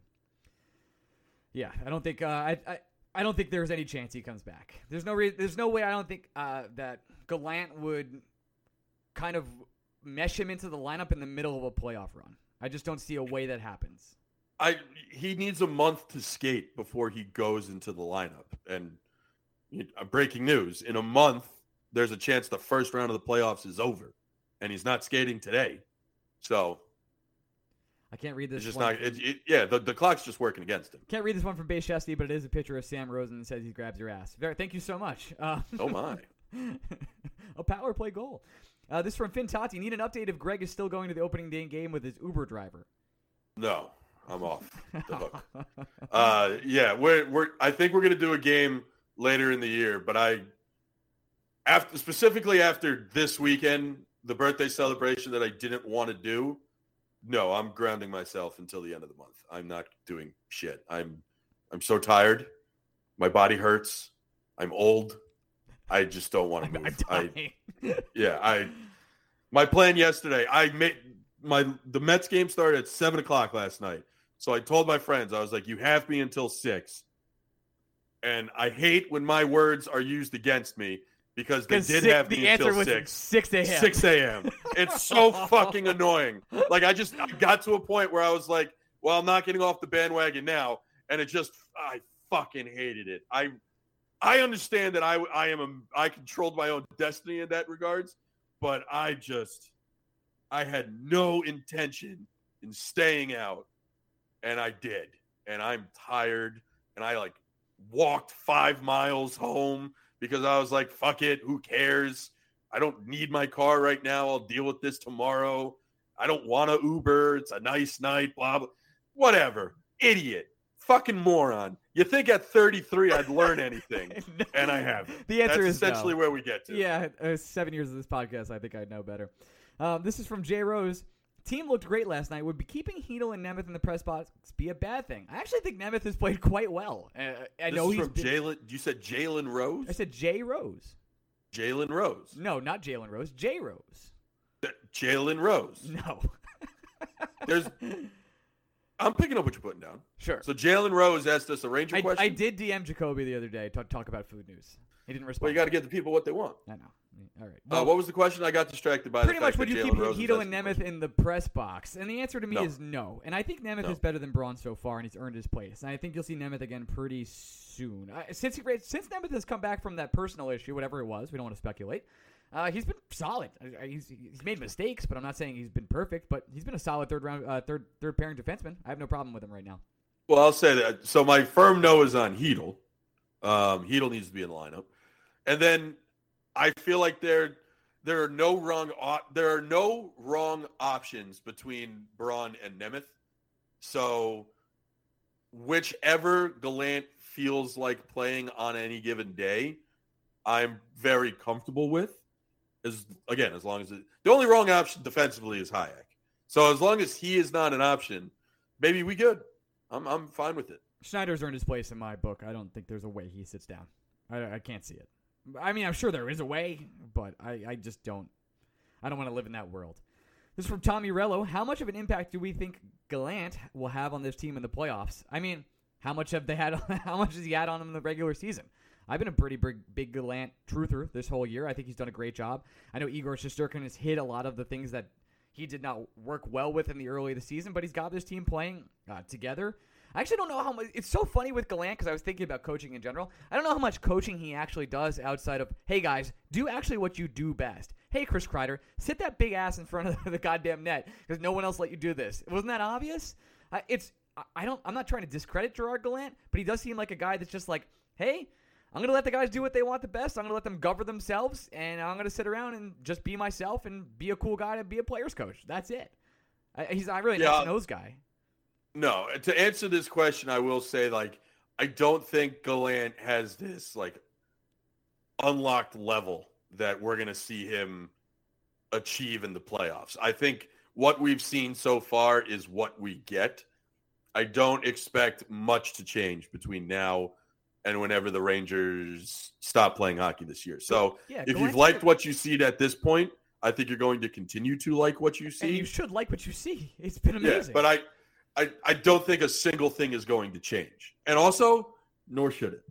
A: Yeah, I don't think uh, I, I I don't think there's any chance he comes back. There's no re- there's no way I don't think uh, that Gallant would kind of mesh him into the lineup in the middle of a playoff run. I just don't see a way that happens.
C: I he needs a month to skate before he goes into the lineup. And breaking news: in a month, there's a chance the first round of the playoffs is over, and he's not skating today. So
A: I can't read this.
C: it's just
A: one.
C: not. It, it, yeah, the, the clock's just working against him.
A: Can't read this one from Bay Chesty, but it is a picture of Sam Rosen that says he grabs your ass. Very, thank you so much. Uh,
C: Oh my!
A: a power play goal. Uh, this from Finn Tati. Need an update if Greg is still going to the opening day game with his Uber driver.
C: No, I'm off the hook. Uh, yeah, we're we're. I think we're gonna do a game later in the year, but I, after specifically after this weekend, the birthday celebration that I didn't want to do. No, I'm grounding myself until the end of the month. I'm not doing shit. I'm I'm so tired. My body hurts. I'm old. I just don't want to move. I, yeah, I my plan yesterday. I made my the Mets game started at seven o'clock last night. So I told my friends, I was like, "You have me until six. And I hate when my words are used against me because they did
A: six-
C: have me
A: the answer
C: until
A: was
C: six.
A: 6 a.m.
C: 6 a.m. It's so fucking annoying. Like I just got to a point where I was like, well, I'm not getting off the bandwagon now, and it just I fucking hated it. I I understand that I I am a I controlled my own destiny in that regards, but I just I had no intention in staying out, and I did, and I'm tired, and I like walked five miles home because I was like, fuck it, who cares? I don't need my car right now. I'll deal with this tomorrow. I don't want to Uber. It's a nice night, blah, blah. Whatever. Idiot. Fucking moron. You think at 33 I'd learn anything, and I haven't.
A: The answer
C: That's
A: is no.
C: essentially where we get to.
A: Yeah, uh, seven years of this podcast, I think I know better. Um, this is from Jay Rose. Team looked great last night. Would be keeping Chytil and Nemeth in the press box be a bad thing? I actually think Nemeth has played quite well. Uh, I
C: This
A: know
C: is
A: he's.
C: from
A: been-
C: Jalen. You said Jalen Rose?
A: I said Jay Rose.
C: Jalen Rose.
A: No, not Jalen Rose. Jay Rose.
C: Jalen Rose.
A: No.
C: There's. I'm picking up what you're putting down.
A: Sure.
C: So Jalen Rose asked us a Ranger
A: I,
C: question.
A: I did DM Jacoby the other day to talk about food news. He didn't respond.
C: Well, you got to give the people what they want.
A: I know. All right.
C: Uh, what was the question? I got distracted by
A: pretty much would you keep Chytil and Nemeth in the press box? And the answer to me
C: No.
A: is no. And I think Nemeth
C: No.
A: is better than Braun so far, and he's earned his place. And I think you'll see Nemeth again pretty soon. Uh, since he, since Nemeth has come back from that personal issue, whatever it was, we don't want to speculate. Uh, he's been solid. He's, he's made mistakes, but I'm not saying he's been perfect. But he's been a solid third round, uh, third third pairing defenseman. I have no problem with him right now.
C: Well, I'll say that. So my firm no is on Chytil. Um, Chytil needs to be in the lineup, and then I feel like there there are no wrong op- there are no wrong options between Braun and Nemeth. So whichever Gallant feels like playing on any given day, I'm very comfortable with. As again, as long as it, the only wrong option defensively is Hajek. So as long as he is not an option, maybe we good. I'm I'm fine with it.
A: Schneider's earned his place in my book. I don't think there's a way he sits down. I, I can't see it. I mean, I'm sure there is a way, but I, I just don't. I don't want to live in that world. This is from Tommy Rello. How much of an impact do we think Gallant will have on this team in the playoffs? I mean, how much have they had? How much has he had on them in the regular season? I've been a pretty big, big Gallant truther this whole year. I think he's done a great job. I know Igor Shesterkin has hit a lot of the things that he did not work well with in the early of the season, but he's got this team playing uh, together. I actually don't know how much. It's so funny with Gallant because I was thinking about coaching in general. I don't know how much coaching he actually does outside of, hey guys, do actually what you do best. Hey, Chris Kreider, sit that big ass in front of the goddamn net because no one else let you do this. Wasn't that obvious? Uh, it's. I- don't. I'm not trying to discredit Gerard Gallant, but he does seem like a guy that's just like, hey, I'm gonna let the guys do what they want the best. I'm gonna let them govern themselves, and I'm gonna sit around and just be myself and be a cool guy to be a player's coach. That's it. I, he's not really an
C: Yeah.
A: X nose guy.
C: No, to answer this question, I will say like I don't think Gallant has this like unlocked level that we're gonna see him achieve in the playoffs. I think what we've seen so far is what we get. I don't expect much to change between now and whenever the Rangers stop playing hockey this year. So
A: Yeah,
C: if you've liked what you see at this point, I think you're going to continue to like what you
A: and
C: see.
A: you should like what you see. It's been
C: Yeah,
A: amazing.
C: but I, I, I don't think a single thing is going to change, and also, nor should it,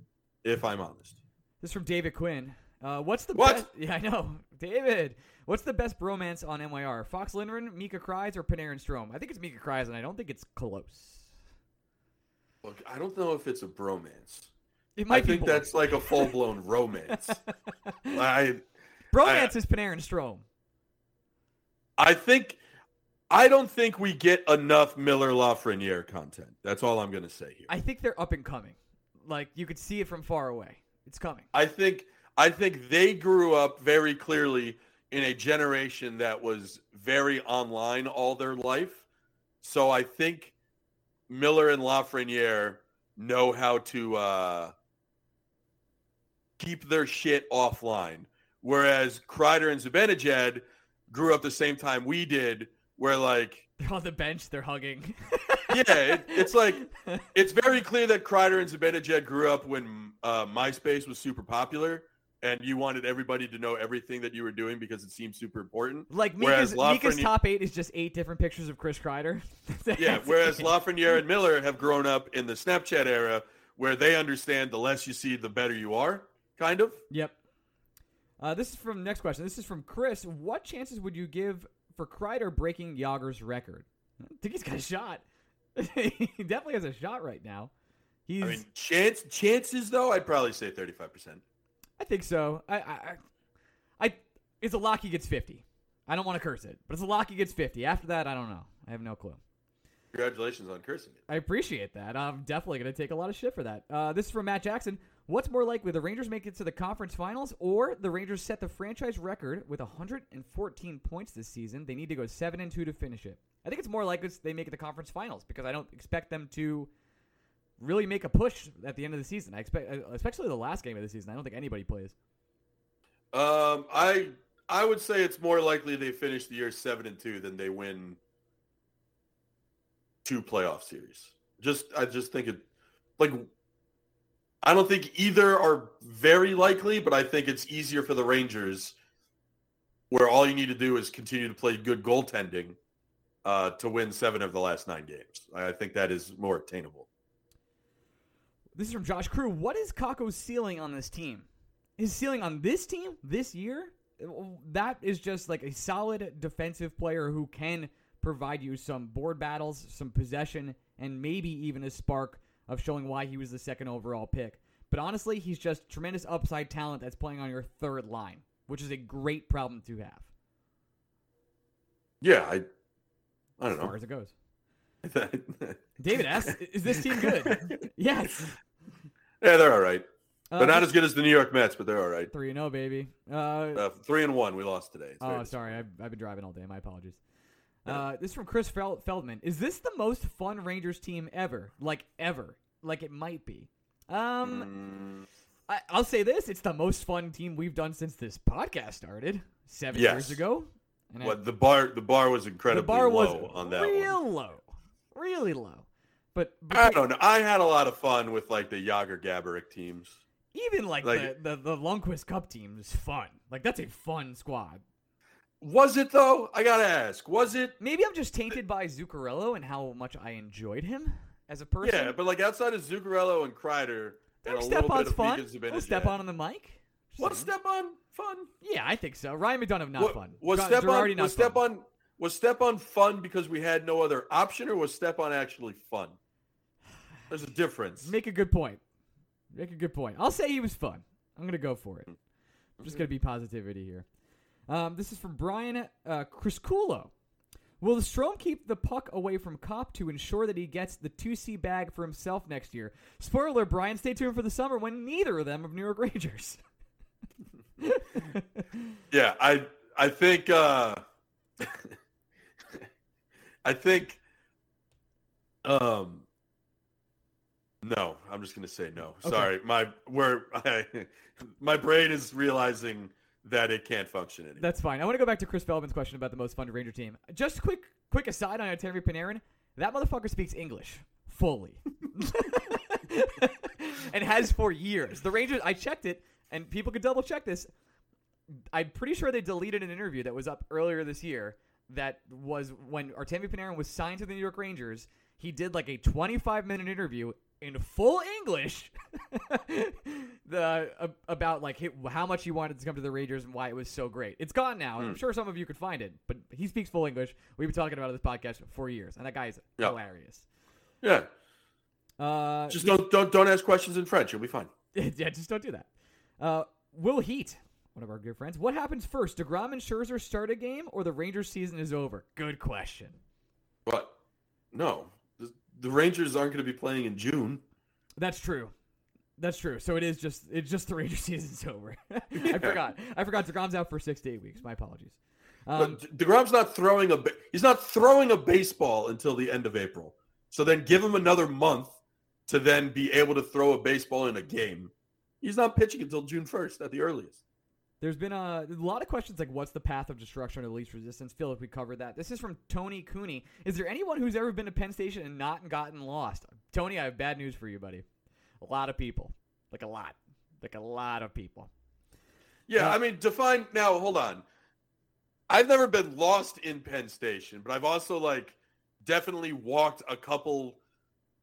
C: if I'm honest.
A: This is from David Quinn. Uh, what's the
C: What?
A: best? Yeah, I know, David. What's the best bromance on MYR? Fox Lindgren, Mika Kreis, or Panarin Strome? I think it's Mika Kreis, and I don't think it's close.
C: Look, I don't know if it's a bromance.
A: It
C: I
A: might be
C: think
A: both.
C: that's like a full blown romance. I,
A: bromance
C: I-
A: is Panarin Strome.
C: I think, I don't think we get enough Miller Lafreniere content. That's all I'm going to say here.
A: I think they're up and coming. Like you could see it from far away. It's coming.
C: I think I think they grew up very clearly in a generation that was very online all their life. So I think Miller and Lafreniere know how to uh, keep their shit offline, whereas Kreider and Zibanejad grew up the same time we did, where like
A: They're on the bench. They're hugging.
C: yeah, it, it's like it's very clear that Kreider and Zibanejad grew up when uh, MySpace was super popular, and you wanted everybody to know everything that you were doing because it seemed super important.
A: like Mika's, Mika's top eight is just eight different pictures of Chris Kreider.
C: Yeah, whereas Lafreniere and Miller have grown up in the Snapchat era, where they understand the less you see, the better you are, kind of.
A: Yep. Uh, this is from next question. This is from Chris. What chances would you give for Kreider breaking Jagr's record? I think he's got a shot. he definitely has a shot right now. He's.
C: I mean, chance chances though, I'd probably say thirty-five percent.
A: I think so. I, I, I, I, it's a lock. He gets fifty. I don't want to curse it, but it's a lock. He gets fifty. After that, I don't know. I have no clue.
C: Congratulations on cursing it.
A: I appreciate that. I'm definitely going to take a lot of shit for that. Uh, this is from Matt Jackson. What's more likely, the Rangers make it to the conference finals, or the Rangers set the franchise record with 114 points this season? They need to go seven and two to finish it. I think it's more likely they make it to the conference finals because I don't expect them to really make a push at the end of the season. I expect, uh, especially the last game of the season. I don't think anybody plays.
C: Um, I I would say it's more likely they finish the year seven and two than they win two playoff series. Just I just think it like I don't think either are very likely, but I think it's easier for the Rangers where all you need to do is continue to play good goaltending uh, to win seven of the last nine games. I think that is more attainable.
A: This is from Josh Crew. What is Kakko's ceiling on this team? His ceiling on this team this year? That is just like a solid defensive player who can provide you some board battles, some possession, and maybe even a spark of showing why he was the second overall pick. But honestly, he's just tremendous upside talent that's playing on your third line, which is a great problem to have
C: Yeah, I I
A: as
C: don't
A: far as it goes. David asks, "Is this team good?" yes.
C: yeah, they're all right.
A: Uh,
C: They're not as good as the New York Mets, but they're all right.
A: three and zero, baby. Uh,
C: Uh, three and one, we lost today.
A: Oh, sorry. I've, I've been driving all day. My apologies. Uh, this is from Chris Fel- Feldman. Is this the most fun Rangers team ever? Like, ever? Like, it might be. Um,
C: Mm,
A: I, I'll say this. It's the most fun team we've done since this podcast started seven
C: Yes.
A: years ago. And I-
C: what the bar? The bar was
A: the
C: incredibly
A: bar was
C: low on that
A: real
C: one.
A: low. Really low. But, but
C: I don't know. I had a lot of fun with like the Jagr Gaborik teams.
A: even like,
C: Like-
A: the, the, the Lundqvist Cup team is fun. Like, that's a fun squad.
C: Was it though? I gotta ask. Was it?
A: Maybe I'm just tainted by Zuccarello and how much I enjoyed him as a person.
C: Yeah, but like outside of Zuccarello and Kreider and a little bit of
A: fun.
C: Mika
A: We'll Stepan on the mic. Just
C: What
A: saying.
C: Stepan fun?
A: Yeah, I think so. Ryan McDonagh not
C: What-
A: fun.
C: Was
A: Ger- Stepan?
C: Was step
A: fun.
C: on? Was Stepan fun because we had no other option, or was Stepan actually fun? There's a difference.
A: Make a good point. Make a good point. I'll say he was fun. I'm gonna go for it. I'm just gonna be positivity here. Um, this is from Brian uh, Crisculo. Will the Strome keep the puck away from Copp to ensure that he gets the 2C bag for himself next year? Spoiler, Brian, stay tuned for the summer when neither of them are New York Rangers.
C: Yeah, I I think uh I think. Um. No, I'm just gonna say no.
A: Okay.
C: Sorry, my where I, my brain is realizing that it can't function anymore.
A: That's fine. I want to go back to Chris Feldman's question about the most fun Ranger team. Just quick, quick aside on Terry Panarin. That motherfucker speaks English fully, and has for years. The Rangers. I checked it, and people could double check this. I'm pretty sure they deleted an interview that was up earlier this year. That was when Artemi Panarin was signed to the New York Rangers. He did like a 25 minute interview in full English the uh, about like how much he wanted to come to the Rangers and why it was so great. It's gone now. I'm sure some of you could find it, but he speaks full English. We've been talking about this podcast for years, and that guy is
C: Yeah.
A: hilarious.
C: yeah,
A: Uh,
C: just don't don't don't ask questions in French. You'll be fine.
A: yeah, just don't do that. Uh, Will Heat, one of our good friends. What happens first? Degrom and Scherzer start a game, or the Rangers season is over? Good question.
C: But no, the, Rangers aren't going to be playing in June.
A: That's true. That's true. So it is just it's just the Ranger season's over. I forgot. I forgot Degrom's out for six to eight weeks. My apologies. Um,
C: but Degrom's not throwing a he's not throwing a baseball until the end of April. So then give him another month to then be able to throw a baseball in a game. He's not pitching until June 1st at the earliest.
A: There's been a, a lot of questions like, what's the path of destruction or least resistance? Like we covered that. This is from Tony Cooney. Is there anyone who's ever been to Penn Station and not gotten lost? Tony, I have bad news for you, buddy. A lot of people. Like a lot. Like a lot of people.
C: Yeah,
A: Uh,
C: I mean, define now. Hold on. I've never been lost in Penn Station, but I've also like definitely walked a couple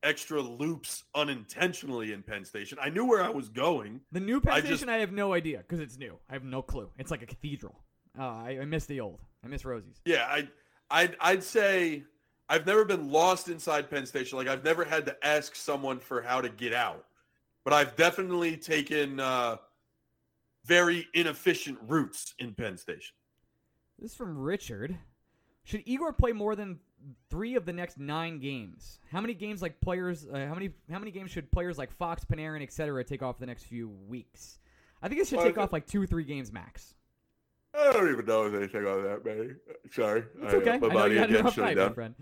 C: extra loops unintentionally in Penn Station. I knew where I was going.
A: The new Penn
C: I
A: Station,
C: just-
A: I have no idea because it's new. I have no clue. It's like a cathedral. Uh, I, I miss the old. I miss Rosie's.
C: Yeah, I, I'd, I'd say I've never been lost inside Penn Station. Like I've never had to ask someone for how to get out, but I've definitely taken uh, very inefficient routes in Penn Station.
A: This is from Richard. Should Igor play more than three of the next nine games? How many games like players? Uh, how many how many games should players like Fox, Panarin, etc. take off the next few weeks? I think it should
C: Well,
A: take off like two or three games max.
C: I don't even know if there's take off that, man. Sorry,
A: It's
C: I-
A: okay.
C: My
A: I
C: body
A: you had a
C: again shut down.
A: my friend.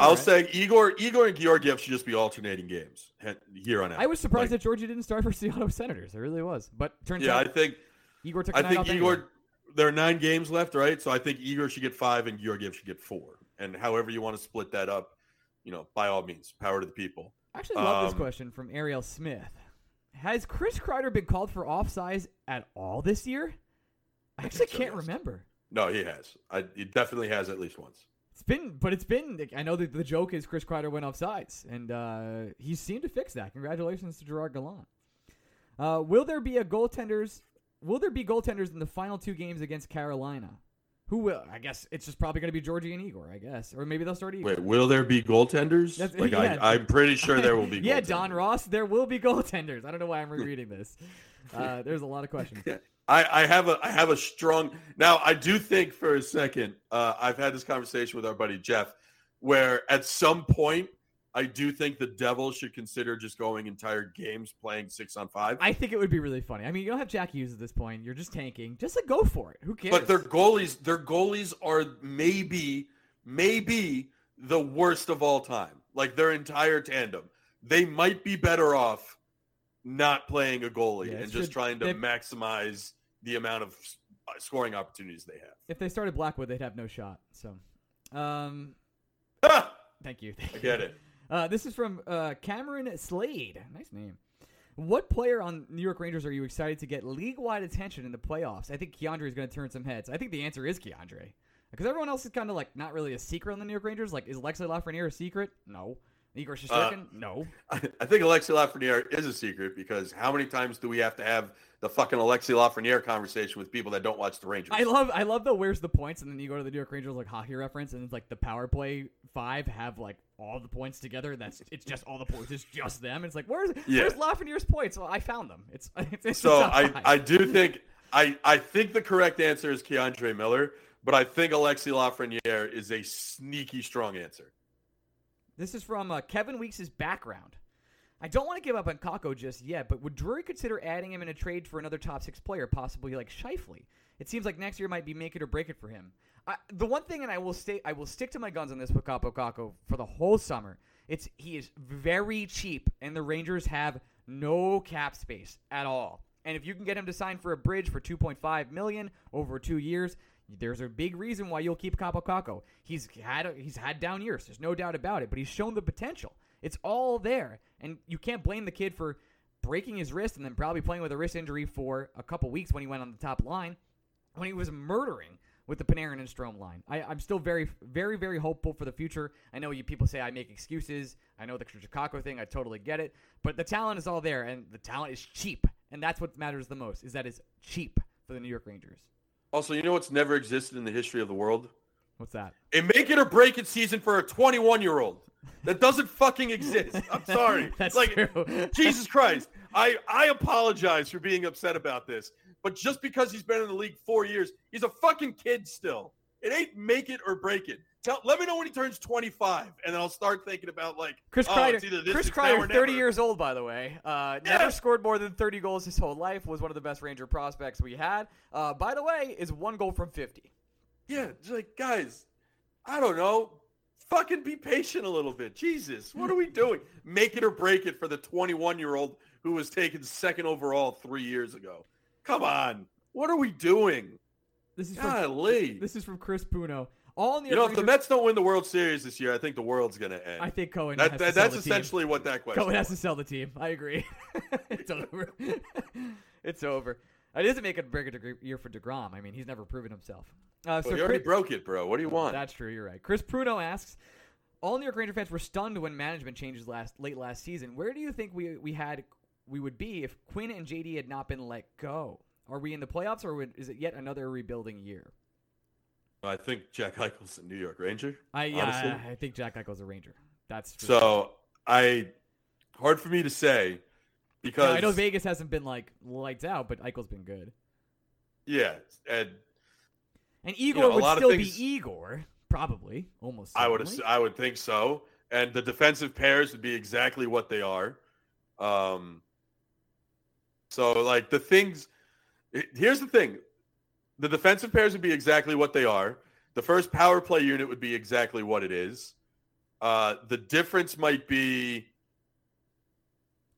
C: I'll
A: right.
C: say Igor, Igor and Georgiev should just be alternating games here on out.
A: I was surprised
C: Like,
A: that Georgiev didn't start for Seattle Senators. I really was, but turns
C: Yeah, I think
A: Igor took.
C: I think Igor.
A: anyway.
C: There are nine games left, right? So I think Igor should get five and Georgiev should get four. And however you want to split that up, you know, by all means, power to the people.
A: I actually love this
C: Um,
A: question from Ariel Smith. Has Chris Kreider been called for offsides at all this year? I actually
C: think so,
A: can't
C: yes.
A: remember.
C: No, he has. I, he definitely has at least once.
A: It's been, but it's been. I know that the joke is Chris Kreider went offsides, and uh, he seemed to fix that. Congratulations to Gerard Gallant. Uh, will there be a goaltenders? Will there be goaltenders in the final two games against Carolina? Who will? I guess it's just probably going to be Georgie and Igor. I guess, or maybe they'll start Igor.
C: Wait, will there be goaltenders?
A: That's-
C: like
A: yeah.
C: I, I'm pretty sure there will be.
A: yeah. Don Ross. There will be goaltenders. I don't know why I'm rereading this. Uh, there's a lot of questions.
C: I, I have a I have a strong now I do think for a second uh, I've had this conversation with our buddy Jeff where at some point I do think the Devils should consider just going entire games playing six on five.
A: I think it would be really funny. I mean, you don't have Jack Hughes at this point. You're just tanking. Just like go for it. Who cares?
C: but their goalies their goalies are maybe maybe the worst of all time. Like their entire tandem. They might be better off not playing a goalie
A: Yeah,
C: and just trying to
A: they-
C: maximize the amount of uh, scoring opportunities they have.
A: if they started Blackwood, they'd have no shot. So, um,
C: Ah!
A: thank you. Thank
C: I
A: you.
C: get it.
A: Uh, this is from uh, Cameron Slade. Nice name. What player on New York Rangers are you excited to get league-wide attention in the playoffs? I think K'Andre is going to turn some heads. I think the answer is K'Andre. Because everyone else is kind of like not really a secret on the New York Rangers. Like, is Alexei Lafreniere a secret? No. Igor uh, Shesterkin? no.
C: I, I think Alexi Lafreniere is a secret because how many times do we have to have the fucking Alexi Lafreniere conversation with people that don't watch the Rangers?
A: I love I love the where's the points and then you go to the New York Rangers like hockey reference and it's like the power play five have like all the points together. That's it's just all the points. It's just them. It's like where's
C: Yeah.
A: where's Lafreniere's points? Well, I found them. It's, it's, it's
C: so I. I do think I, I think the correct answer is K'Andre Miller, but I think Alexi Lafreniere is a sneaky strong answer.
A: This is from uh, Kevin Weeks' background. I don't want to give up on Kakko just yet, but would Drury consider adding him in a trade for another top six player, possibly like Shifley? It seems like next year might be make it or break it for him. I, the one thing, and I will stay, I will stick to my guns on this with Kaapo Kakko for the whole summer. It's he is very cheap, and the Rangers have no cap space at all. And if you can get him to sign for a bridge for 2.5 million over two years, there's a big reason why you'll keep Kaapo Kakko. He's had he's had down years. There's no doubt about it, but he's shown the potential. It's all there, and you can't blame the kid for breaking his wrist and then probably playing with a wrist injury for a couple weeks when he went on the top line, when he was murdering with the Panarin and Strome line. I, am still very, very, very hopeful for the future. I know you people say I make excuses. I know the Chicago thing. I totally get it, but the talent is all there, and the talent is cheap, and that's what matters the most. Is that it's cheap for the New York Rangers.
C: Also, you know what's never existed in the history of the world?
A: What's that?
C: A make it or break it season for a 21 year old. That doesn't fucking exist. I'm sorry.
A: That's
C: like,
A: true.
C: Jesus Christ. I, I apologize for being upset about this. But just because he's been in the league four years, he's a fucking kid still. It ain't make it or break it. Tell, let me know when he turns 25, and then I'll start thinking about like
A: Chris
C: oh,
A: Kreider.
C: it's either this,
A: Chris
C: it's now or
A: Kreider, 30 years old, by the way. Uh,
C: Yeah.
A: Never scored more than 30 goals his whole life. Was one of the best Ranger prospects we had. Uh, by the way, is one goal from 50.
C: Yeah, it's like guys, I don't know. Fucking be patient a little bit. Jesus, what are we doing? Make it or break it for the 21 year old who was taken second overall three years ago. Come on, what are we doing?
A: This is from, this is from Chris Puno. All
C: You know, if the Mets don't win the World Series this year, I think the world's going to end.
A: I think Cohen
C: that,
A: has
C: that-
A: to sell
C: that's
A: the team.
C: essentially what that question.
A: Cohen has to sell the team. I agree. it's over. it's over. It doesn't make a a year for Degrom. I mean, he's never proven himself. Uh, so
C: Well, you already
A: Chris-
C: broke it, bro. What do you want?
A: That's true. You're right. Chris Pruno asks, all New York Ranger fans were stunned when management changes last late last season. Where do you think we we had we would be if Quinn and JD had not been let go? Are we in the playoffs, or would, is it yet another rebuilding year?
C: I think Jack Eichel's a New York Ranger.
A: I yeah. I, I think Jack Eichel's a Ranger. That's
C: So I hard for me to say because
A: I know Vegas hasn't been like lights out, but Eichel's been good.
C: yeah, and
A: And Igor
C: know,
A: would still
C: things-
A: be Igor, probably, almost.
C: I would
A: certainly.
C: I would think so. And the defensive pairs would be exactly what they are. Um, so like the things, here's the thing: the defensive pairs would be exactly what they are. The first power play unit would be exactly what it is. Uh, the difference might be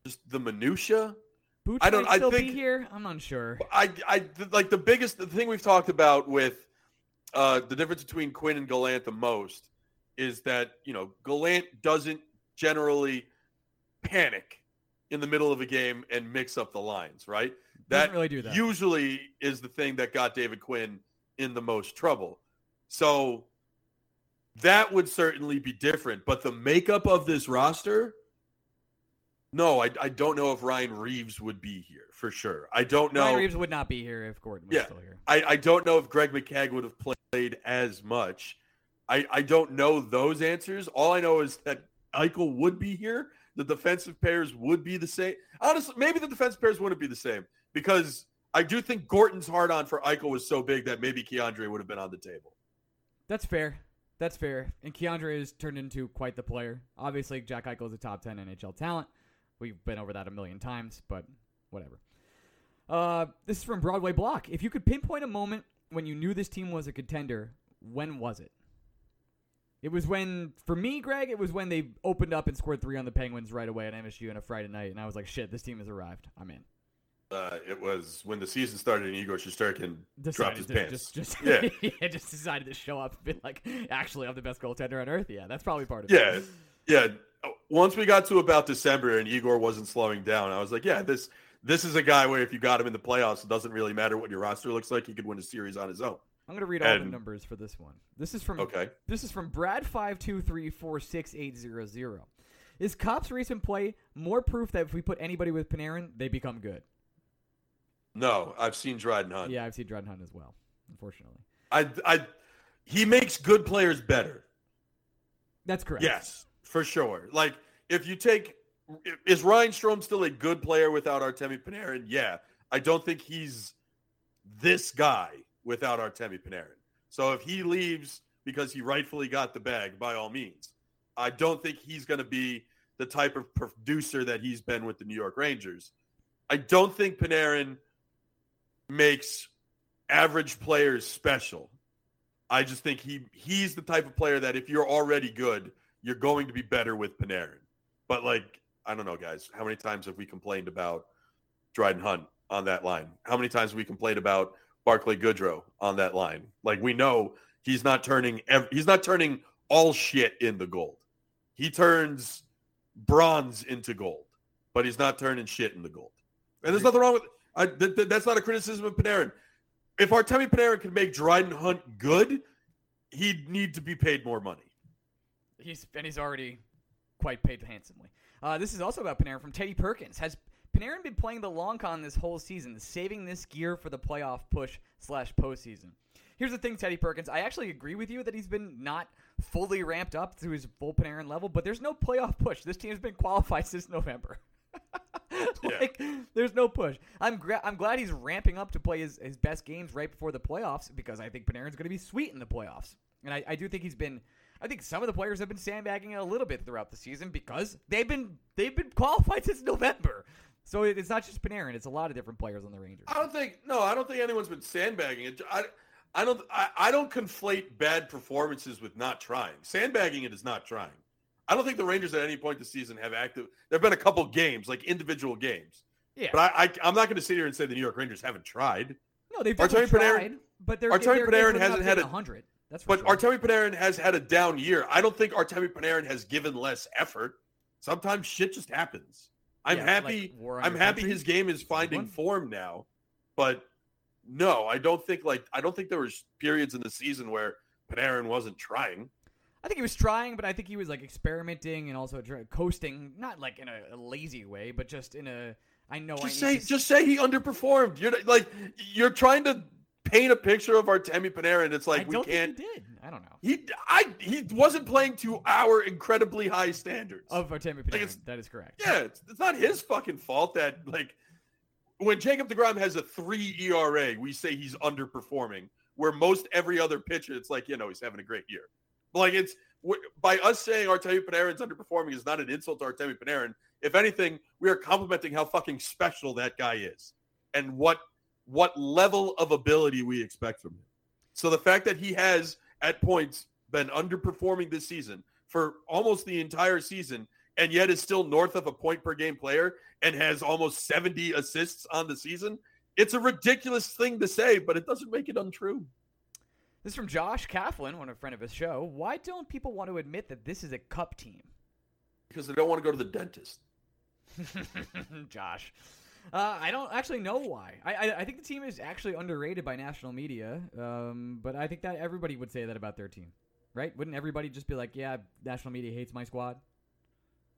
C: just the minutia.
A: Booch
C: I don't- I think-
A: here. I'm unsure.
C: I, I like the biggest the thing we've talked about with uh, the difference between Quinn and Gallant the most is that you know Gallant doesn't generally panic in the middle of a game and mix up the lines, right?
A: Doesn't really do that.
C: usually is the thing that got David Quinn in the most trouble. So that would certainly be different, but the makeup of this roster. No, I, I don't know if Ryan Reaves would be here for sure. I don't know.
A: Ryan Reaves would not be here if Gorton was
C: Yeah.
A: still here.
C: I, I don't know if Greg McKegg would have played as much. I, I don't know those answers. All I know is that Eichel would be here. The defensive pairs would be the same. Honestly, maybe the defensive pairs wouldn't be the same because I do think Gorton's hard on for Eichel was so big that maybe K'Andre would have been on the table.
A: That's fair. That's fair. And K'Andre has turned into quite the player. Obviously, Jack Eichel is a top 10 NHL talent. We've been over that a million times, but whatever. Uh, this is from Broadway Block. If you could pinpoint a moment when you knew this team was a contender, when was it? It was when, for me, Greg, it was when they opened up and scored three on the Penguins right away at MSG on a Friday night, and I was like, shit, this team has arrived. I'm in.
C: Uh, it was when the season started and Igor Shesterkin dropped his
A: to
C: pants.
A: Just, just,
C: Yeah.
A: yeah, just decided to show up and be like, actually, I'm the best goaltender on earth. Yeah, that's probably part of
C: Yeah,
A: it.
C: yeah. yeah. Once we got to about December and Igor wasn't slowing down, I was like, yeah, this this is a guy where if you got him in the playoffs, it doesn't really matter what your roster looks like. He could win a series on his own.
A: I'm gonna read all the numbers for this one. This is from
C: Okay.
A: this is from Brad five two three four six eight zero zero. Is Copp's recent play more proof that if we put anybody with Panarin, they become good?
C: No, I've seen Dryden Hunt.
A: Yeah, I've seen Dryden Hunt as well. Unfortunately,
C: I, I, he makes good players better.
A: that's correct.
C: Yes, for sure. Like if you take, is Ryan Strome still a good player without Artemi Panarin? Yeah, I don't think he's this guy without Artemi Panarin. So if he leaves because he rightfully got the bag, by all means, I don't think he's going to be the type of producer that he's been with the New York Rangers. I don't think Panarin makes average players special. I just think he he's the type of player that if you're already good, you're going to be better with Panarin. But like, I don't know, guys, how many times have we complained about Dryden Hunt on that line? How many times have we complained about Barclay Goodrow on that line? Like we know he's not turning ev- he's not turning all shit into gold. He turns bronze into gold, but he's not turning shit into gold. And there's nothing wrong with I, th- th- that's not a criticism of Panarin. If Artemi Panarin can make Dryden Hunt good, he'd need to be paid more money.
A: He's and he's already quite paid handsomely. Uh, this is also about Panarin from Teddy Perkins. Has Panarin been playing the long con this whole season, saving this gear for the playoff push slash postseason? Here's the thing, Teddy Perkins. I actually agree with you that he's been not fully ramped up to his full Panarin level, but there's no playoff push. This team has been qualified since November. like, there's no push. I'm gra- I'm glad he's ramping up to play his, his best games right before the playoffs because I think Panarin's going to be sweet in the playoffs, and I, I do think he's been. I think some of the players have been sandbagging it a little bit throughout the season because they've been they've been qualified since November. So it's not just Panarin; it's a lot of different players on the Rangers.
C: I don't think no, I don't think anyone's been sandbagging it. I, I don't I, I don't conflate bad performances with not trying. Sandbagging it is not trying. I don't think the Rangers at any point this season have active. There've been a couple games, like individual games,
A: Yeah,
C: but I, I I'm not going to sit here and say the New York Rangers haven't tried.
A: no, they've
C: Artemi
A: definitely
C: Panarin-
A: but they're
C: Artemi Panarin hasn't had a-
A: hundred. That's
C: But
A: sure.
C: Artemi Panarin has had a down year. I don't think Artemi Panarin has given less effort. Sometimes shit just happens. I'm
A: Yeah,
C: happy.
A: like
C: I'm happy
A: country.
C: his game is finding form now, but no, I don't think like I don't think there was periods in the season where Panarin wasn't trying.
A: I think he was trying, but I think he was like experimenting and also try- coasting, not like in a, a lazy way, but just in a I know
C: Just
A: need
C: say,
A: to
C: just say he underperformed. You're like you're trying to paint a picture of Artemi Panarin. It's like
A: I
C: we
A: don't
C: can't.
A: think he did. I don't know.
C: He I he wasn't playing to our incredibly high standards.
A: Of Artemi Panarin,
C: it's-
A: that is correct.
C: Yeah, it's, it's not his fucking fault that like when Jacob Degrom has a three ERA, we say he's underperforming. Where most every other pitcher, it's like you know he's having a great year. Like it's by us saying Artemi Panarin's underperforming is not an insult to Artemi Panarin. If anything, we are complimenting how fucking special that guy is and what what level of ability we expect from him. So the fact that he has at points been underperforming this season for almost the entire season and yet is still north of a point per game player and has almost 70 assists on the season, it's a ridiculous thing to say, but it doesn't make it untrue.
A: This is from Josh Kaplan, one of friend of his show. Why don't people want to admit that this is a cup team?
C: Because they don't want to go to the dentist.
A: Josh. Uh, I don't actually know why. I, I I think the team is actually underrated by national media, um, but I think that everybody would say that about their team, right? Wouldn't everybody just be like, "Yeah, national media hates my squad"?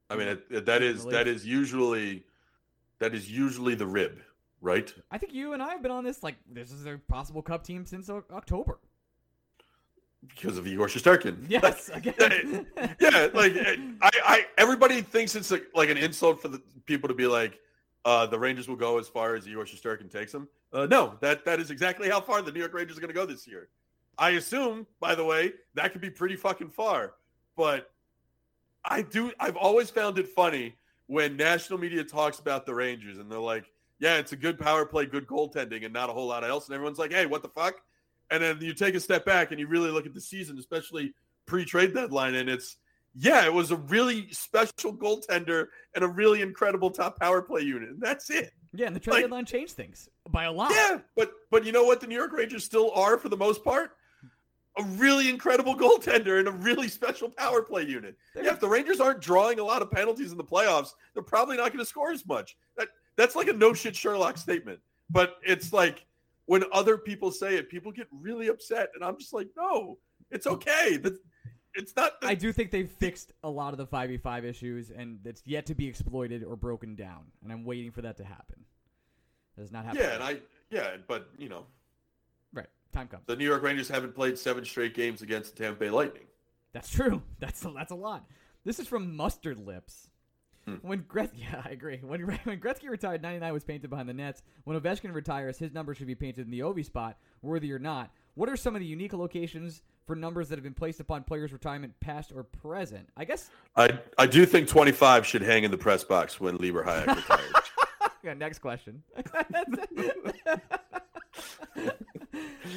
C: I mean, it, it- that is that is usually that is usually the rib, right?
A: I think you and I have been on this like this is a possible cup team since o- October.
C: Because of Igor Shesterkin.
A: Yes, again.
C: yeah, like I, I, everybody thinks it's like, like an insult for the people to be like, uh, the Rangers will go as far as Igor Shesterkin takes them. Uh, no, that that is exactly how far the New York Rangers are going to go this year. I assume, by the way, that could be pretty fucking far. But I do. I've always found it funny when national media talks about the Rangers and they're like, "Yeah, it's a good power play, good goaltending, and not a whole lot else." And everyone's like, "Hey, what the fuck?" And then you take a step back and you really look at the season, especially pre-trade deadline, and it's yeah, it was a really special goaltender and a really incredible top power play unit, and that's it.
A: yeah, and the trade
C: like-
A: deadline changed things by a lot.
C: Yeah, but but you know what the New York Rangers still are for the most part? A really incredible goaltender and a really special power play unit. Yeah, if the Rangers aren't drawing a lot of penalties in the playoffs, they're probably not going to score as much. That that's like a no shit Sherlock statement. But it's like when other people say it, people get really upset, and I'm just like, no, it's okay. That it's not.
A: I do think they've fixed a lot of the 5v5 issues, and it's yet to be exploited or broken down. And I'm waiting for that to happen. It does not happen.
C: yeah, and I yeah, but you know,
A: right. Time comes.
C: the New York Rangers haven't played seven straight games against the Tampa Bay Lightning.
A: That's true. That's that's a lot. This is from Mustard Lips.
C: Hmm.
A: When Gretzky, yeah, I agree. When when Gretzky retired, 99 was painted behind the nets. When Ovechkin retires, his number should be painted in the Ovi spot, worthy or not. What are some of the unique locations for numbers that have been placed upon players' retirement, past or present. I guess.
C: I I do think 25 should hang in the press box when Libor Hajek retires.
A: yeah. Next question.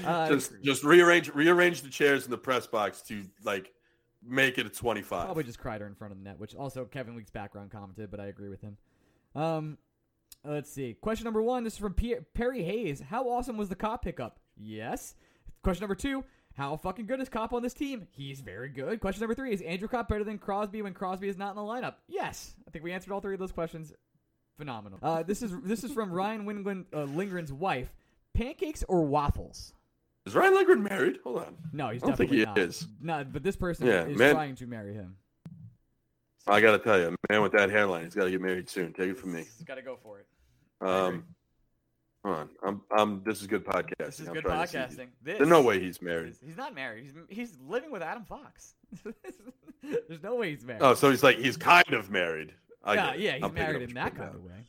A: uh,
C: just just rearrange rearrange the chairs in the press box to like make it a 25.
A: Probably just Kreider in front of the net, which also Kevin Leake's background commented, but I agree with him. Um, let's see. Question number one. This is from P- Perry Hayes. How awesome was the Copp pickup? Yes. Question number two. How fucking good is Copp on this team? He's very good. Question number three. Is Andrew Copp better than Crosby when Crosby is not in the lineup? Yes. I think we answered all three of those questions. Phenomenal. Uh, this is this is from Ryan Wingren, uh, Lindgren's wife. Pancakes or waffles?
C: Is Ryan Lindgren married? Hold on.
A: No, he's
C: I don't think
A: definitely
C: he
A: not.
C: is.
A: No, but this person
C: Yeah,
A: is
C: man-
A: trying to marry him.
C: I got to tell you, a man with that hairline, he's got to get married soon. Take it from me.
A: He's got to go for it.
C: Um, hold on. I'm, I'm, this is good podcasting.
A: This is
C: I'm
A: good
C: trying to see-
A: podcasting. This
C: There's no way he's married.
A: is- He's not married. He's he's living with Adam Fox. There's no way he's married.
C: Oh, so he's like, he's kind of married. I
A: yeah, yeah, he's
C: I'm
A: married in that kind
C: putting
A: of way.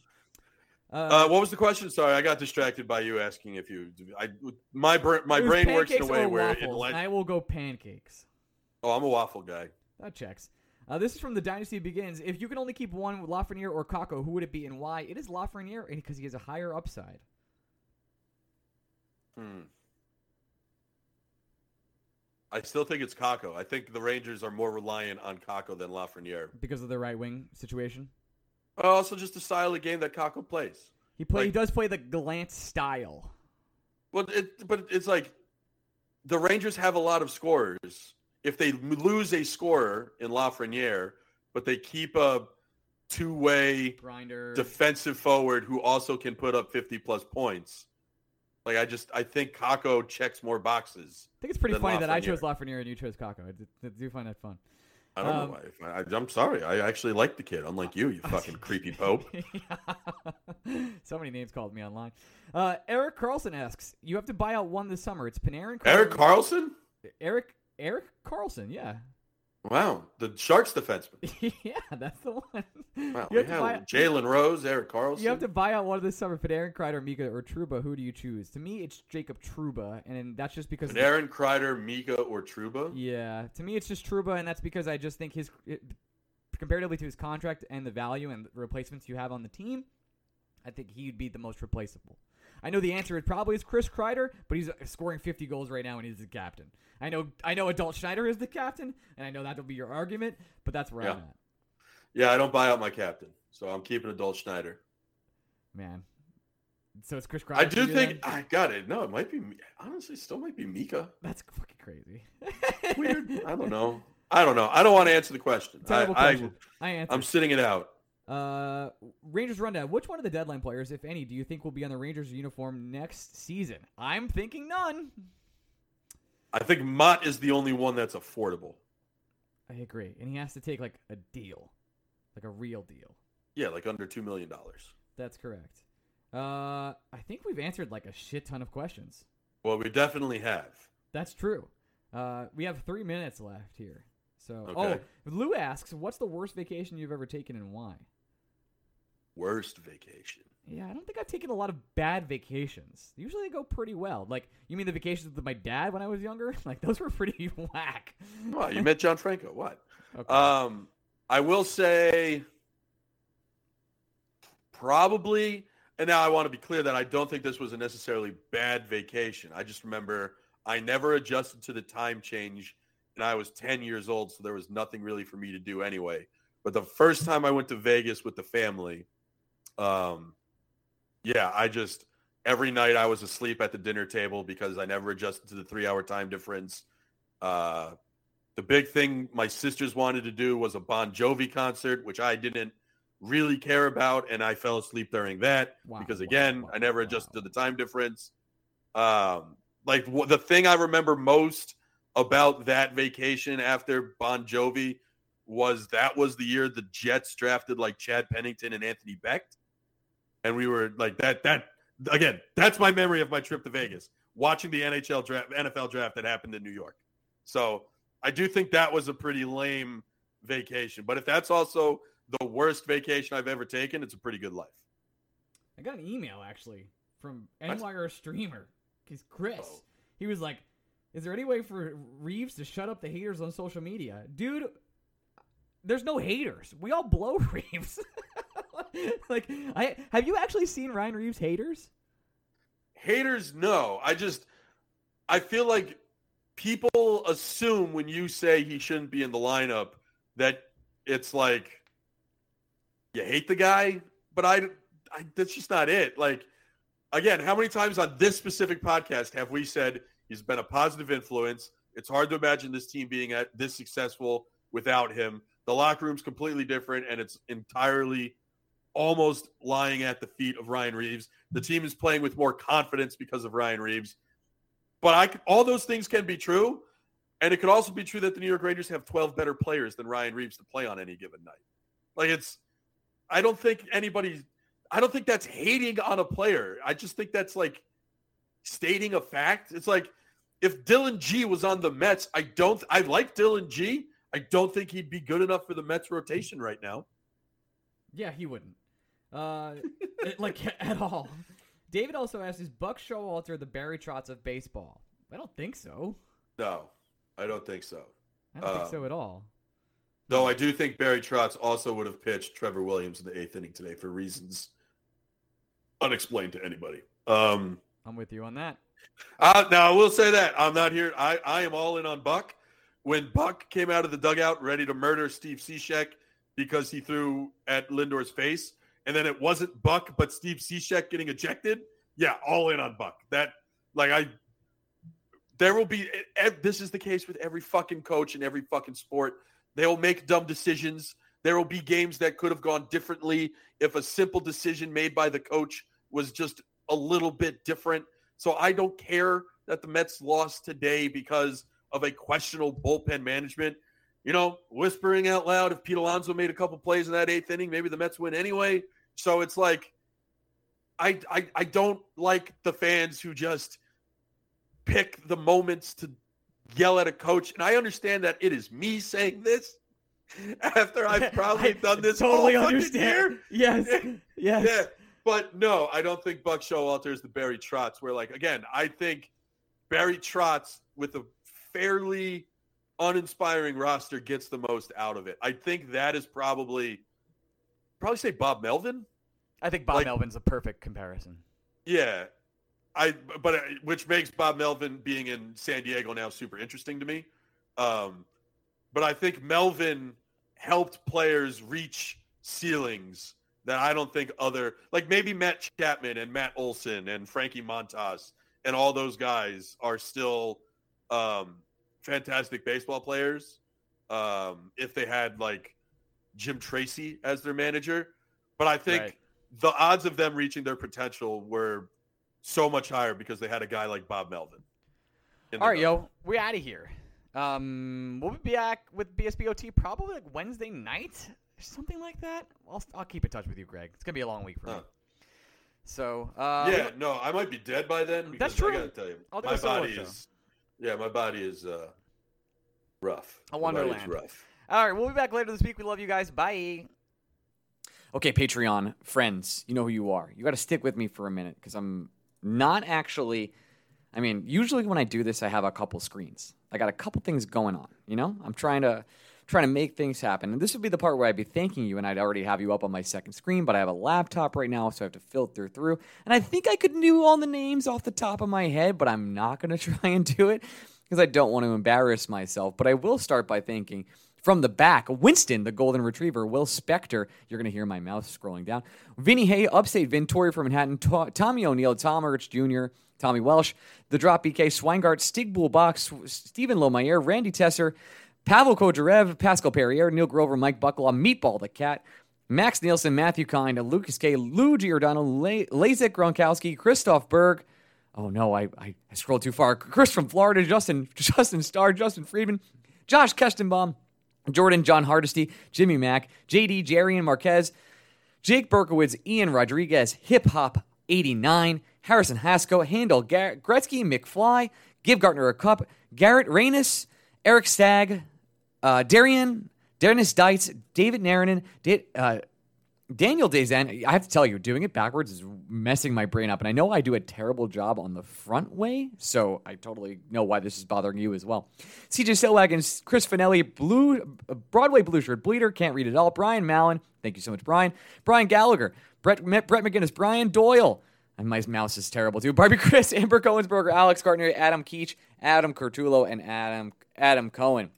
A: Uh,
C: Uh, what was the question? Sorry, I got distracted by you asking if you. I my my brain works in a way where it like,
A: I will go pancakes.
C: oh, I'm a waffle guy.
A: That checks. Uh, this is from the Dynasty Begins. If you can only keep one, Lafreniere or Kakko, who would it be and why? It is Lafreniere because he has a higher upside.
C: Hmm. I still think it's Kakko. I think the Rangers are more reliant on Kakko than Lafreniere.
A: because of the right wing situation.
C: Also just the style of game that Kakko plays.
A: He play. he does play the Gallant style.
C: Well, it, but it's like the Rangers have a lot of scorers. If they lose a scorer in Lafreniere, but they keep a two-way
A: Grinder.
C: defensive forward who also can put up 50 plus points. Like I just I think Kakko checks more boxes.
A: I think it's pretty funny that I chose Lafreniere and you chose Kakko. I do find that fun.
C: I don't
A: Um,
C: know why. I, I'm sorry. I actually like the kid, unlike you, you fucking creepy pope.
A: so many names called me online. Uh, Eric Carlson asks, "You have to buy out one this summer. It's Panarin."
C: Eric
A: Carlson-
C: Carlson?
A: Eric Eric Carlson. Yeah,
C: Wow, the Sharks defenseman.
A: yeah, that's the one.
C: Wow,
A: you, have to
C: Jalen Rose, Eric Carlson.
A: you have to buy out one of this summer. Panarin, Kreider, Mika, or Trouba. Who do you choose? To me, it's Jacob Trouba, and that's just because. the-
C: Aaron Kreider, Mika, or Trouba.
A: Yeah, to me, it's just Trouba, and that's because I just think his, it, comparatively to his contract and the value and the replacements you have on the team, I think he'd be the most replaceable. I know the answer is probably is Chris Kreider, but he's uh, scoring 50 goals right now and he's the captain. I know, I know, Adult Schneider is the captain, and I know that'll be your argument, but that's where I'm at,
C: Yeah, I don't buy out my captain, so I'm keeping Adult Schneider.
A: man. So it's Chris Kreider.
C: I do think
A: then?
C: I got it. No, it might be. Honestly, still might be Mika.
A: that's fucking crazy.
C: Weird. I don't know. I don't know. I don't want to answer the question.
A: Terrible
C: I,
A: question. I answered.
C: I'm sitting it out.
A: Uh, Rangers rundown. Which one of the deadline players, if any, do you think will be on the Rangers uniform next season? I'm thinking none.
C: I think Motte is the only one that's affordable.
A: I agree, and he has to take like a deal, like a real deal.
C: Yeah, like under two million dollars.
A: That's correct. Uh, I think we've answered like a shit ton of questions.
C: Well, we definitely have.
A: That's true. Uh, we have three minutes left here. So,
C: Okay.
A: oh, Lou asks, "What's the worst vacation you've ever taken and why?"
C: Worst vacation.
A: Yeah, I don't think I've taken a lot of bad vacations. Usually they go pretty well. Like, you mean the vacations with my dad when I was younger? Like, those were pretty whack.
C: Well, you met John Franco. What?
A: Okay.
C: Um, I will say probably, and now I want to be clear that I don't think this was a necessarily bad vacation. I just remember I never adjusted to the time change, and I was 10 years old, so there was nothing really for me to do anyway. But the first time I went to Vegas with the family, um, yeah, I just every night I was asleep at the dinner table because I never adjusted to the three hour time difference. Uh, the big thing my sisters wanted to do was a Bon Jovi concert, which I didn't really care about, and I fell asleep during that
A: Wow,
C: because again,
A: wow,
C: I never
A: wow.
C: adjusted to the time difference. Um, like wh- the thing I remember most about that vacation after Bon Jovi was that was the year the Jets drafted like Chad Pennington and Anthony Becht, and we were like that. That again, that's my memory of my trip to Vegas, watching the NHL draft, NFL draft that happened in New York. So I do think that was a pretty lame vacation. But if that's also the worst vacation I've ever taken, it's a pretty good life.
A: I got an email actually from? NYR streamer. because Chris.
C: Oh.
A: He was like,
D: Is there any way for Reaves to shut up the haters on social media? Dude, there's no haters. We all blow Reaves. like, I have you actually seen Ryan Reaves haters?
C: Haters, no. I just I feel like people assume when you say he shouldn't be in the lineup that it's like you hate the guy, but I, I that's just not it. Like again, how many times on this specific podcast have we said he's been a positive influence? It's hard to imagine this team being at this successful without him. The locker room's completely different, and it's entirely almost lying at the feet of Ryan Reaves. The team is playing with more confidence because of Ryan Reaves. But I all those things can be true, and it could also be true that the New York Rangers have 12 better players than Ryan Reaves to play on any given night. Like it's I don't think anybody I don't think that's hating on a player. I just think that's like stating a fact. It's like if Dillon Gee was on the Mets, I don't I like Dillon Gee. I don't think he'd be good enough for the Mets rotation right now.
D: Yeah, he wouldn't. Uh, like at all. David also asks, "Is Buck Showalter the Barry Trotz of baseball?" I don't think so.
C: No, I don't think so.
D: I don't think
C: Um,
D: so at all.
C: Though I do think Barry Trotz also would have pitched Trevor Williams in the eighth inning today for reasons unexplained to anybody. Um,
D: I'm with you on that.
C: uh, now I will say that I'm not here. I, I am all in on Buck. When Buck came out of the dugout ready to murder Steve Cishek because he threw at Lindor's face, and then it wasn't Buck but Steve Cishek getting ejected. Yeah, all in on Buck. That like I. There will be. This is the case with every fucking coach in every fucking sport. They will make dumb decisions. There will be games that could have gone differently if a simple decision made by the coach was just a little bit different. So I don't care that the Mets lost today because of a questionable bullpen management. You know, whispering out loud, if Pete Alonso made a couple plays in that eighth inning, maybe the Mets win anyway. So it's like, I I, I don't like the fans who just pick the moments to yell at a coach. And I understand that it is me saying this after I've probably done this
D: totally understand. Yes, yes.
C: Yeah, but no, I don't think Buck Showalter is the Barry Trotz. Where like again, I think Barry Trotz with a fairly uninspiring roster gets the most out of it. I think that is probably probably say Bob Melvin.
A: I think Bob
C: Like-
A: Melvin's a perfect comparison.
C: Yeah, I but uh, which makes Bob Melvin being in San Diego now super interesting to me. Um, but I think Melvin helped players reach ceilings that I don't think other like maybe Matt Chapman and Matt Olson and Frankie Montas and all those guys are still um, fantastic baseball players. Um, if they had like Jim Tracy as their manager, but I think
A: Right.
C: the odds of them reaching their potential were so much higher because they had a guy like Bob Melvin.
A: All right, yo, we're out of here. Um, we'll be back with BSBOT probably like Wednesday night, something like that. I'll, I'll keep in touch with you, Greg. It's gonna be a long week for me. So, uh,
C: yeah, no, I might be dead by then. Because
A: That's true.
C: I gotta tell you, my body
A: show.
C: is, yeah, my body is uh, rough.
A: A
C: My body is
A: wonderland.
C: rough.
A: All right, we'll be back later this week. We love you guys. Bye. Okay, Patreon friends, you know who you are. You got to stick with me for a minute because I'm not actually. I mean, usually when I do this, I have a couple screens. I got a couple things going on. You know, I'm trying to trying to make things happen. And this would be the part where I'd be thanking you, and I'd already have you up on my second screen. But I have a laptop right now, so I have to filter through. And I think I could do all the names off the top of my head, but I'm not going to try and do it because I don't want to embarrass myself. But I will start by thanking from the back, Winston, the golden retriever, Will Spector. You're going to hear my mouth scrolling down. Vinny Hay, Upstate, Vintori from Manhattan, To- Tommy O'Neill, Tom Rich Jr., Tommy Welsh, The Drop BK, Swingart, Stig Bullbox, Stephen Lomayer, Randy Tesser, Pavel Kojarev, Pascal Perrier, Neil Grover, Mike Bucklaw, Meatball the Cat, Max Nielsen, Matthew Kind, Lucas K, Lou Giordano, La- Lazek Gronkowski, Christoph Berg. Oh no, I, I, I scrolled too far. Chris from Florida, Justin Justin Starr, Justin Friedman, Josh Kestenbaum, Jordan, John Hardesty, Jimmy Mack, JD, Jerry and Marquez, Jake Berkowitz, Ian Rodriguez, Hip Hop 89, Harrison Haskell, Handel Gar- Gretzky, McFly, Give Gartner a Cup, Garrett Reynes, Eric Stagg, uh, Darian, Dennis Dietz, David Naranen, Da- uh, Daniel Dazen, I have to tell you, doing it backwards is messing my brain up. And I know I do a terrible job on the front way, so I totally know why this is bothering you as well. CJ Silwagon, Chris Finelli, Blue Broadway Blue Shirt Bleeder, can't read it all. Brian Mallon, thank you so much, Brian. Brian Gallagher, Brett, Brett McGinnis, Brian Doyle. And my mouse is terrible too. Barbie Chris, Amber Cohensberger, Alex Gardner, Adam Keach, Adam Curtulo, and Adam Adam Cohen.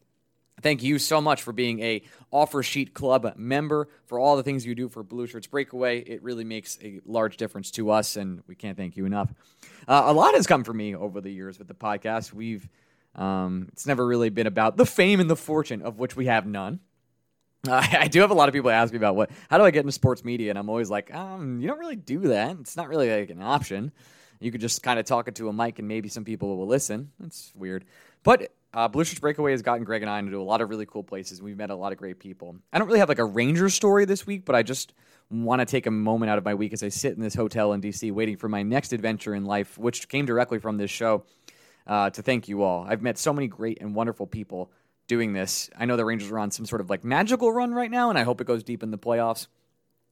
A: Thank you so much for being a Offer Sheet Club member for all the things you do for Blue Shirts Breakaway. It really makes a large difference to us, and we can't thank you enough. Uh, a lot has come from me over the years with the podcast. We've um, it's never really been about the fame and the fortune of which we have none. Uh, I do have a lot of people ask me about what how do I get into sports media, and I'm always like, um, you don't really do that. It's not really like an option. You could just kind of talk it to a mic, and maybe some people will listen. That's weird, but uh, Blueshirts Breakaway has gotten Greg and I into a lot of really cool places. We've met a lot of great people. I don't really have like a Ranger story this week, but I just want to take a moment out of my week as I sit in this hotel in DC waiting for my next adventure in life, which came directly from this show, uh, to thank you all. I've met so many great and wonderful people doing this. I know the Rangers are on some sort of like magical run right now, and I hope it goes deep in the playoffs.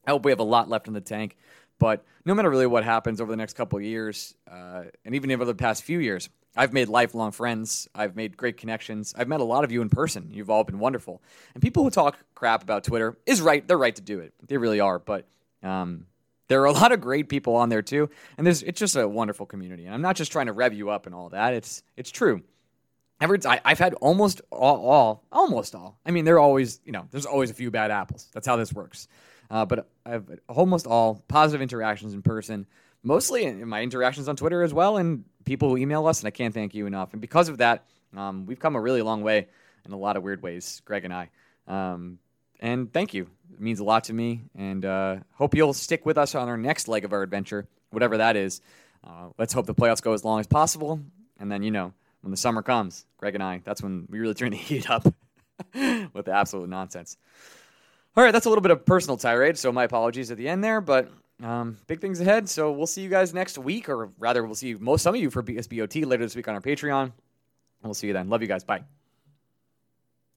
A: I hope we have a lot left in the tank. But no matter really what happens over the next couple years, uh, and even over the past few years, I've made lifelong friends. I've made great connections. I've met a lot of you in person. You've all been wonderful. And people who talk crap about Twitter is right. They're right to do it. They really are. But um, there are a lot of great people on there too, and there's it's just a wonderful community. And I'm not just trying to rev you up and all that. It's it's true. Every I, have had almost all, all, almost all. I mean, there are always you know there's always a few bad apples. That's how this works. Uh, but I've almost all positive interactions in person, mostly in my interactions on Twitter as well, and people who email us, and I can't thank you enough. And because of that, um, we've come a really long way in a lot of weird ways, Greg and I. Um, and thank you. It means a lot to me, and uh, hope you'll stick with us on our next leg of our adventure, whatever that is. Uh, let's hope the playoffs go as long as possible, and then you know when the summer comes, Greg and I, that's when we really turn the heat up with the absolute nonsense. All right, that's a little bit of personal tirade, so my apologies at the end there, but um, big things ahead. So we'll see you guys next week, or rather, we'll see most some of you for BSBOT later this week on our Patreon. We'll see you then. Love you guys. Bye.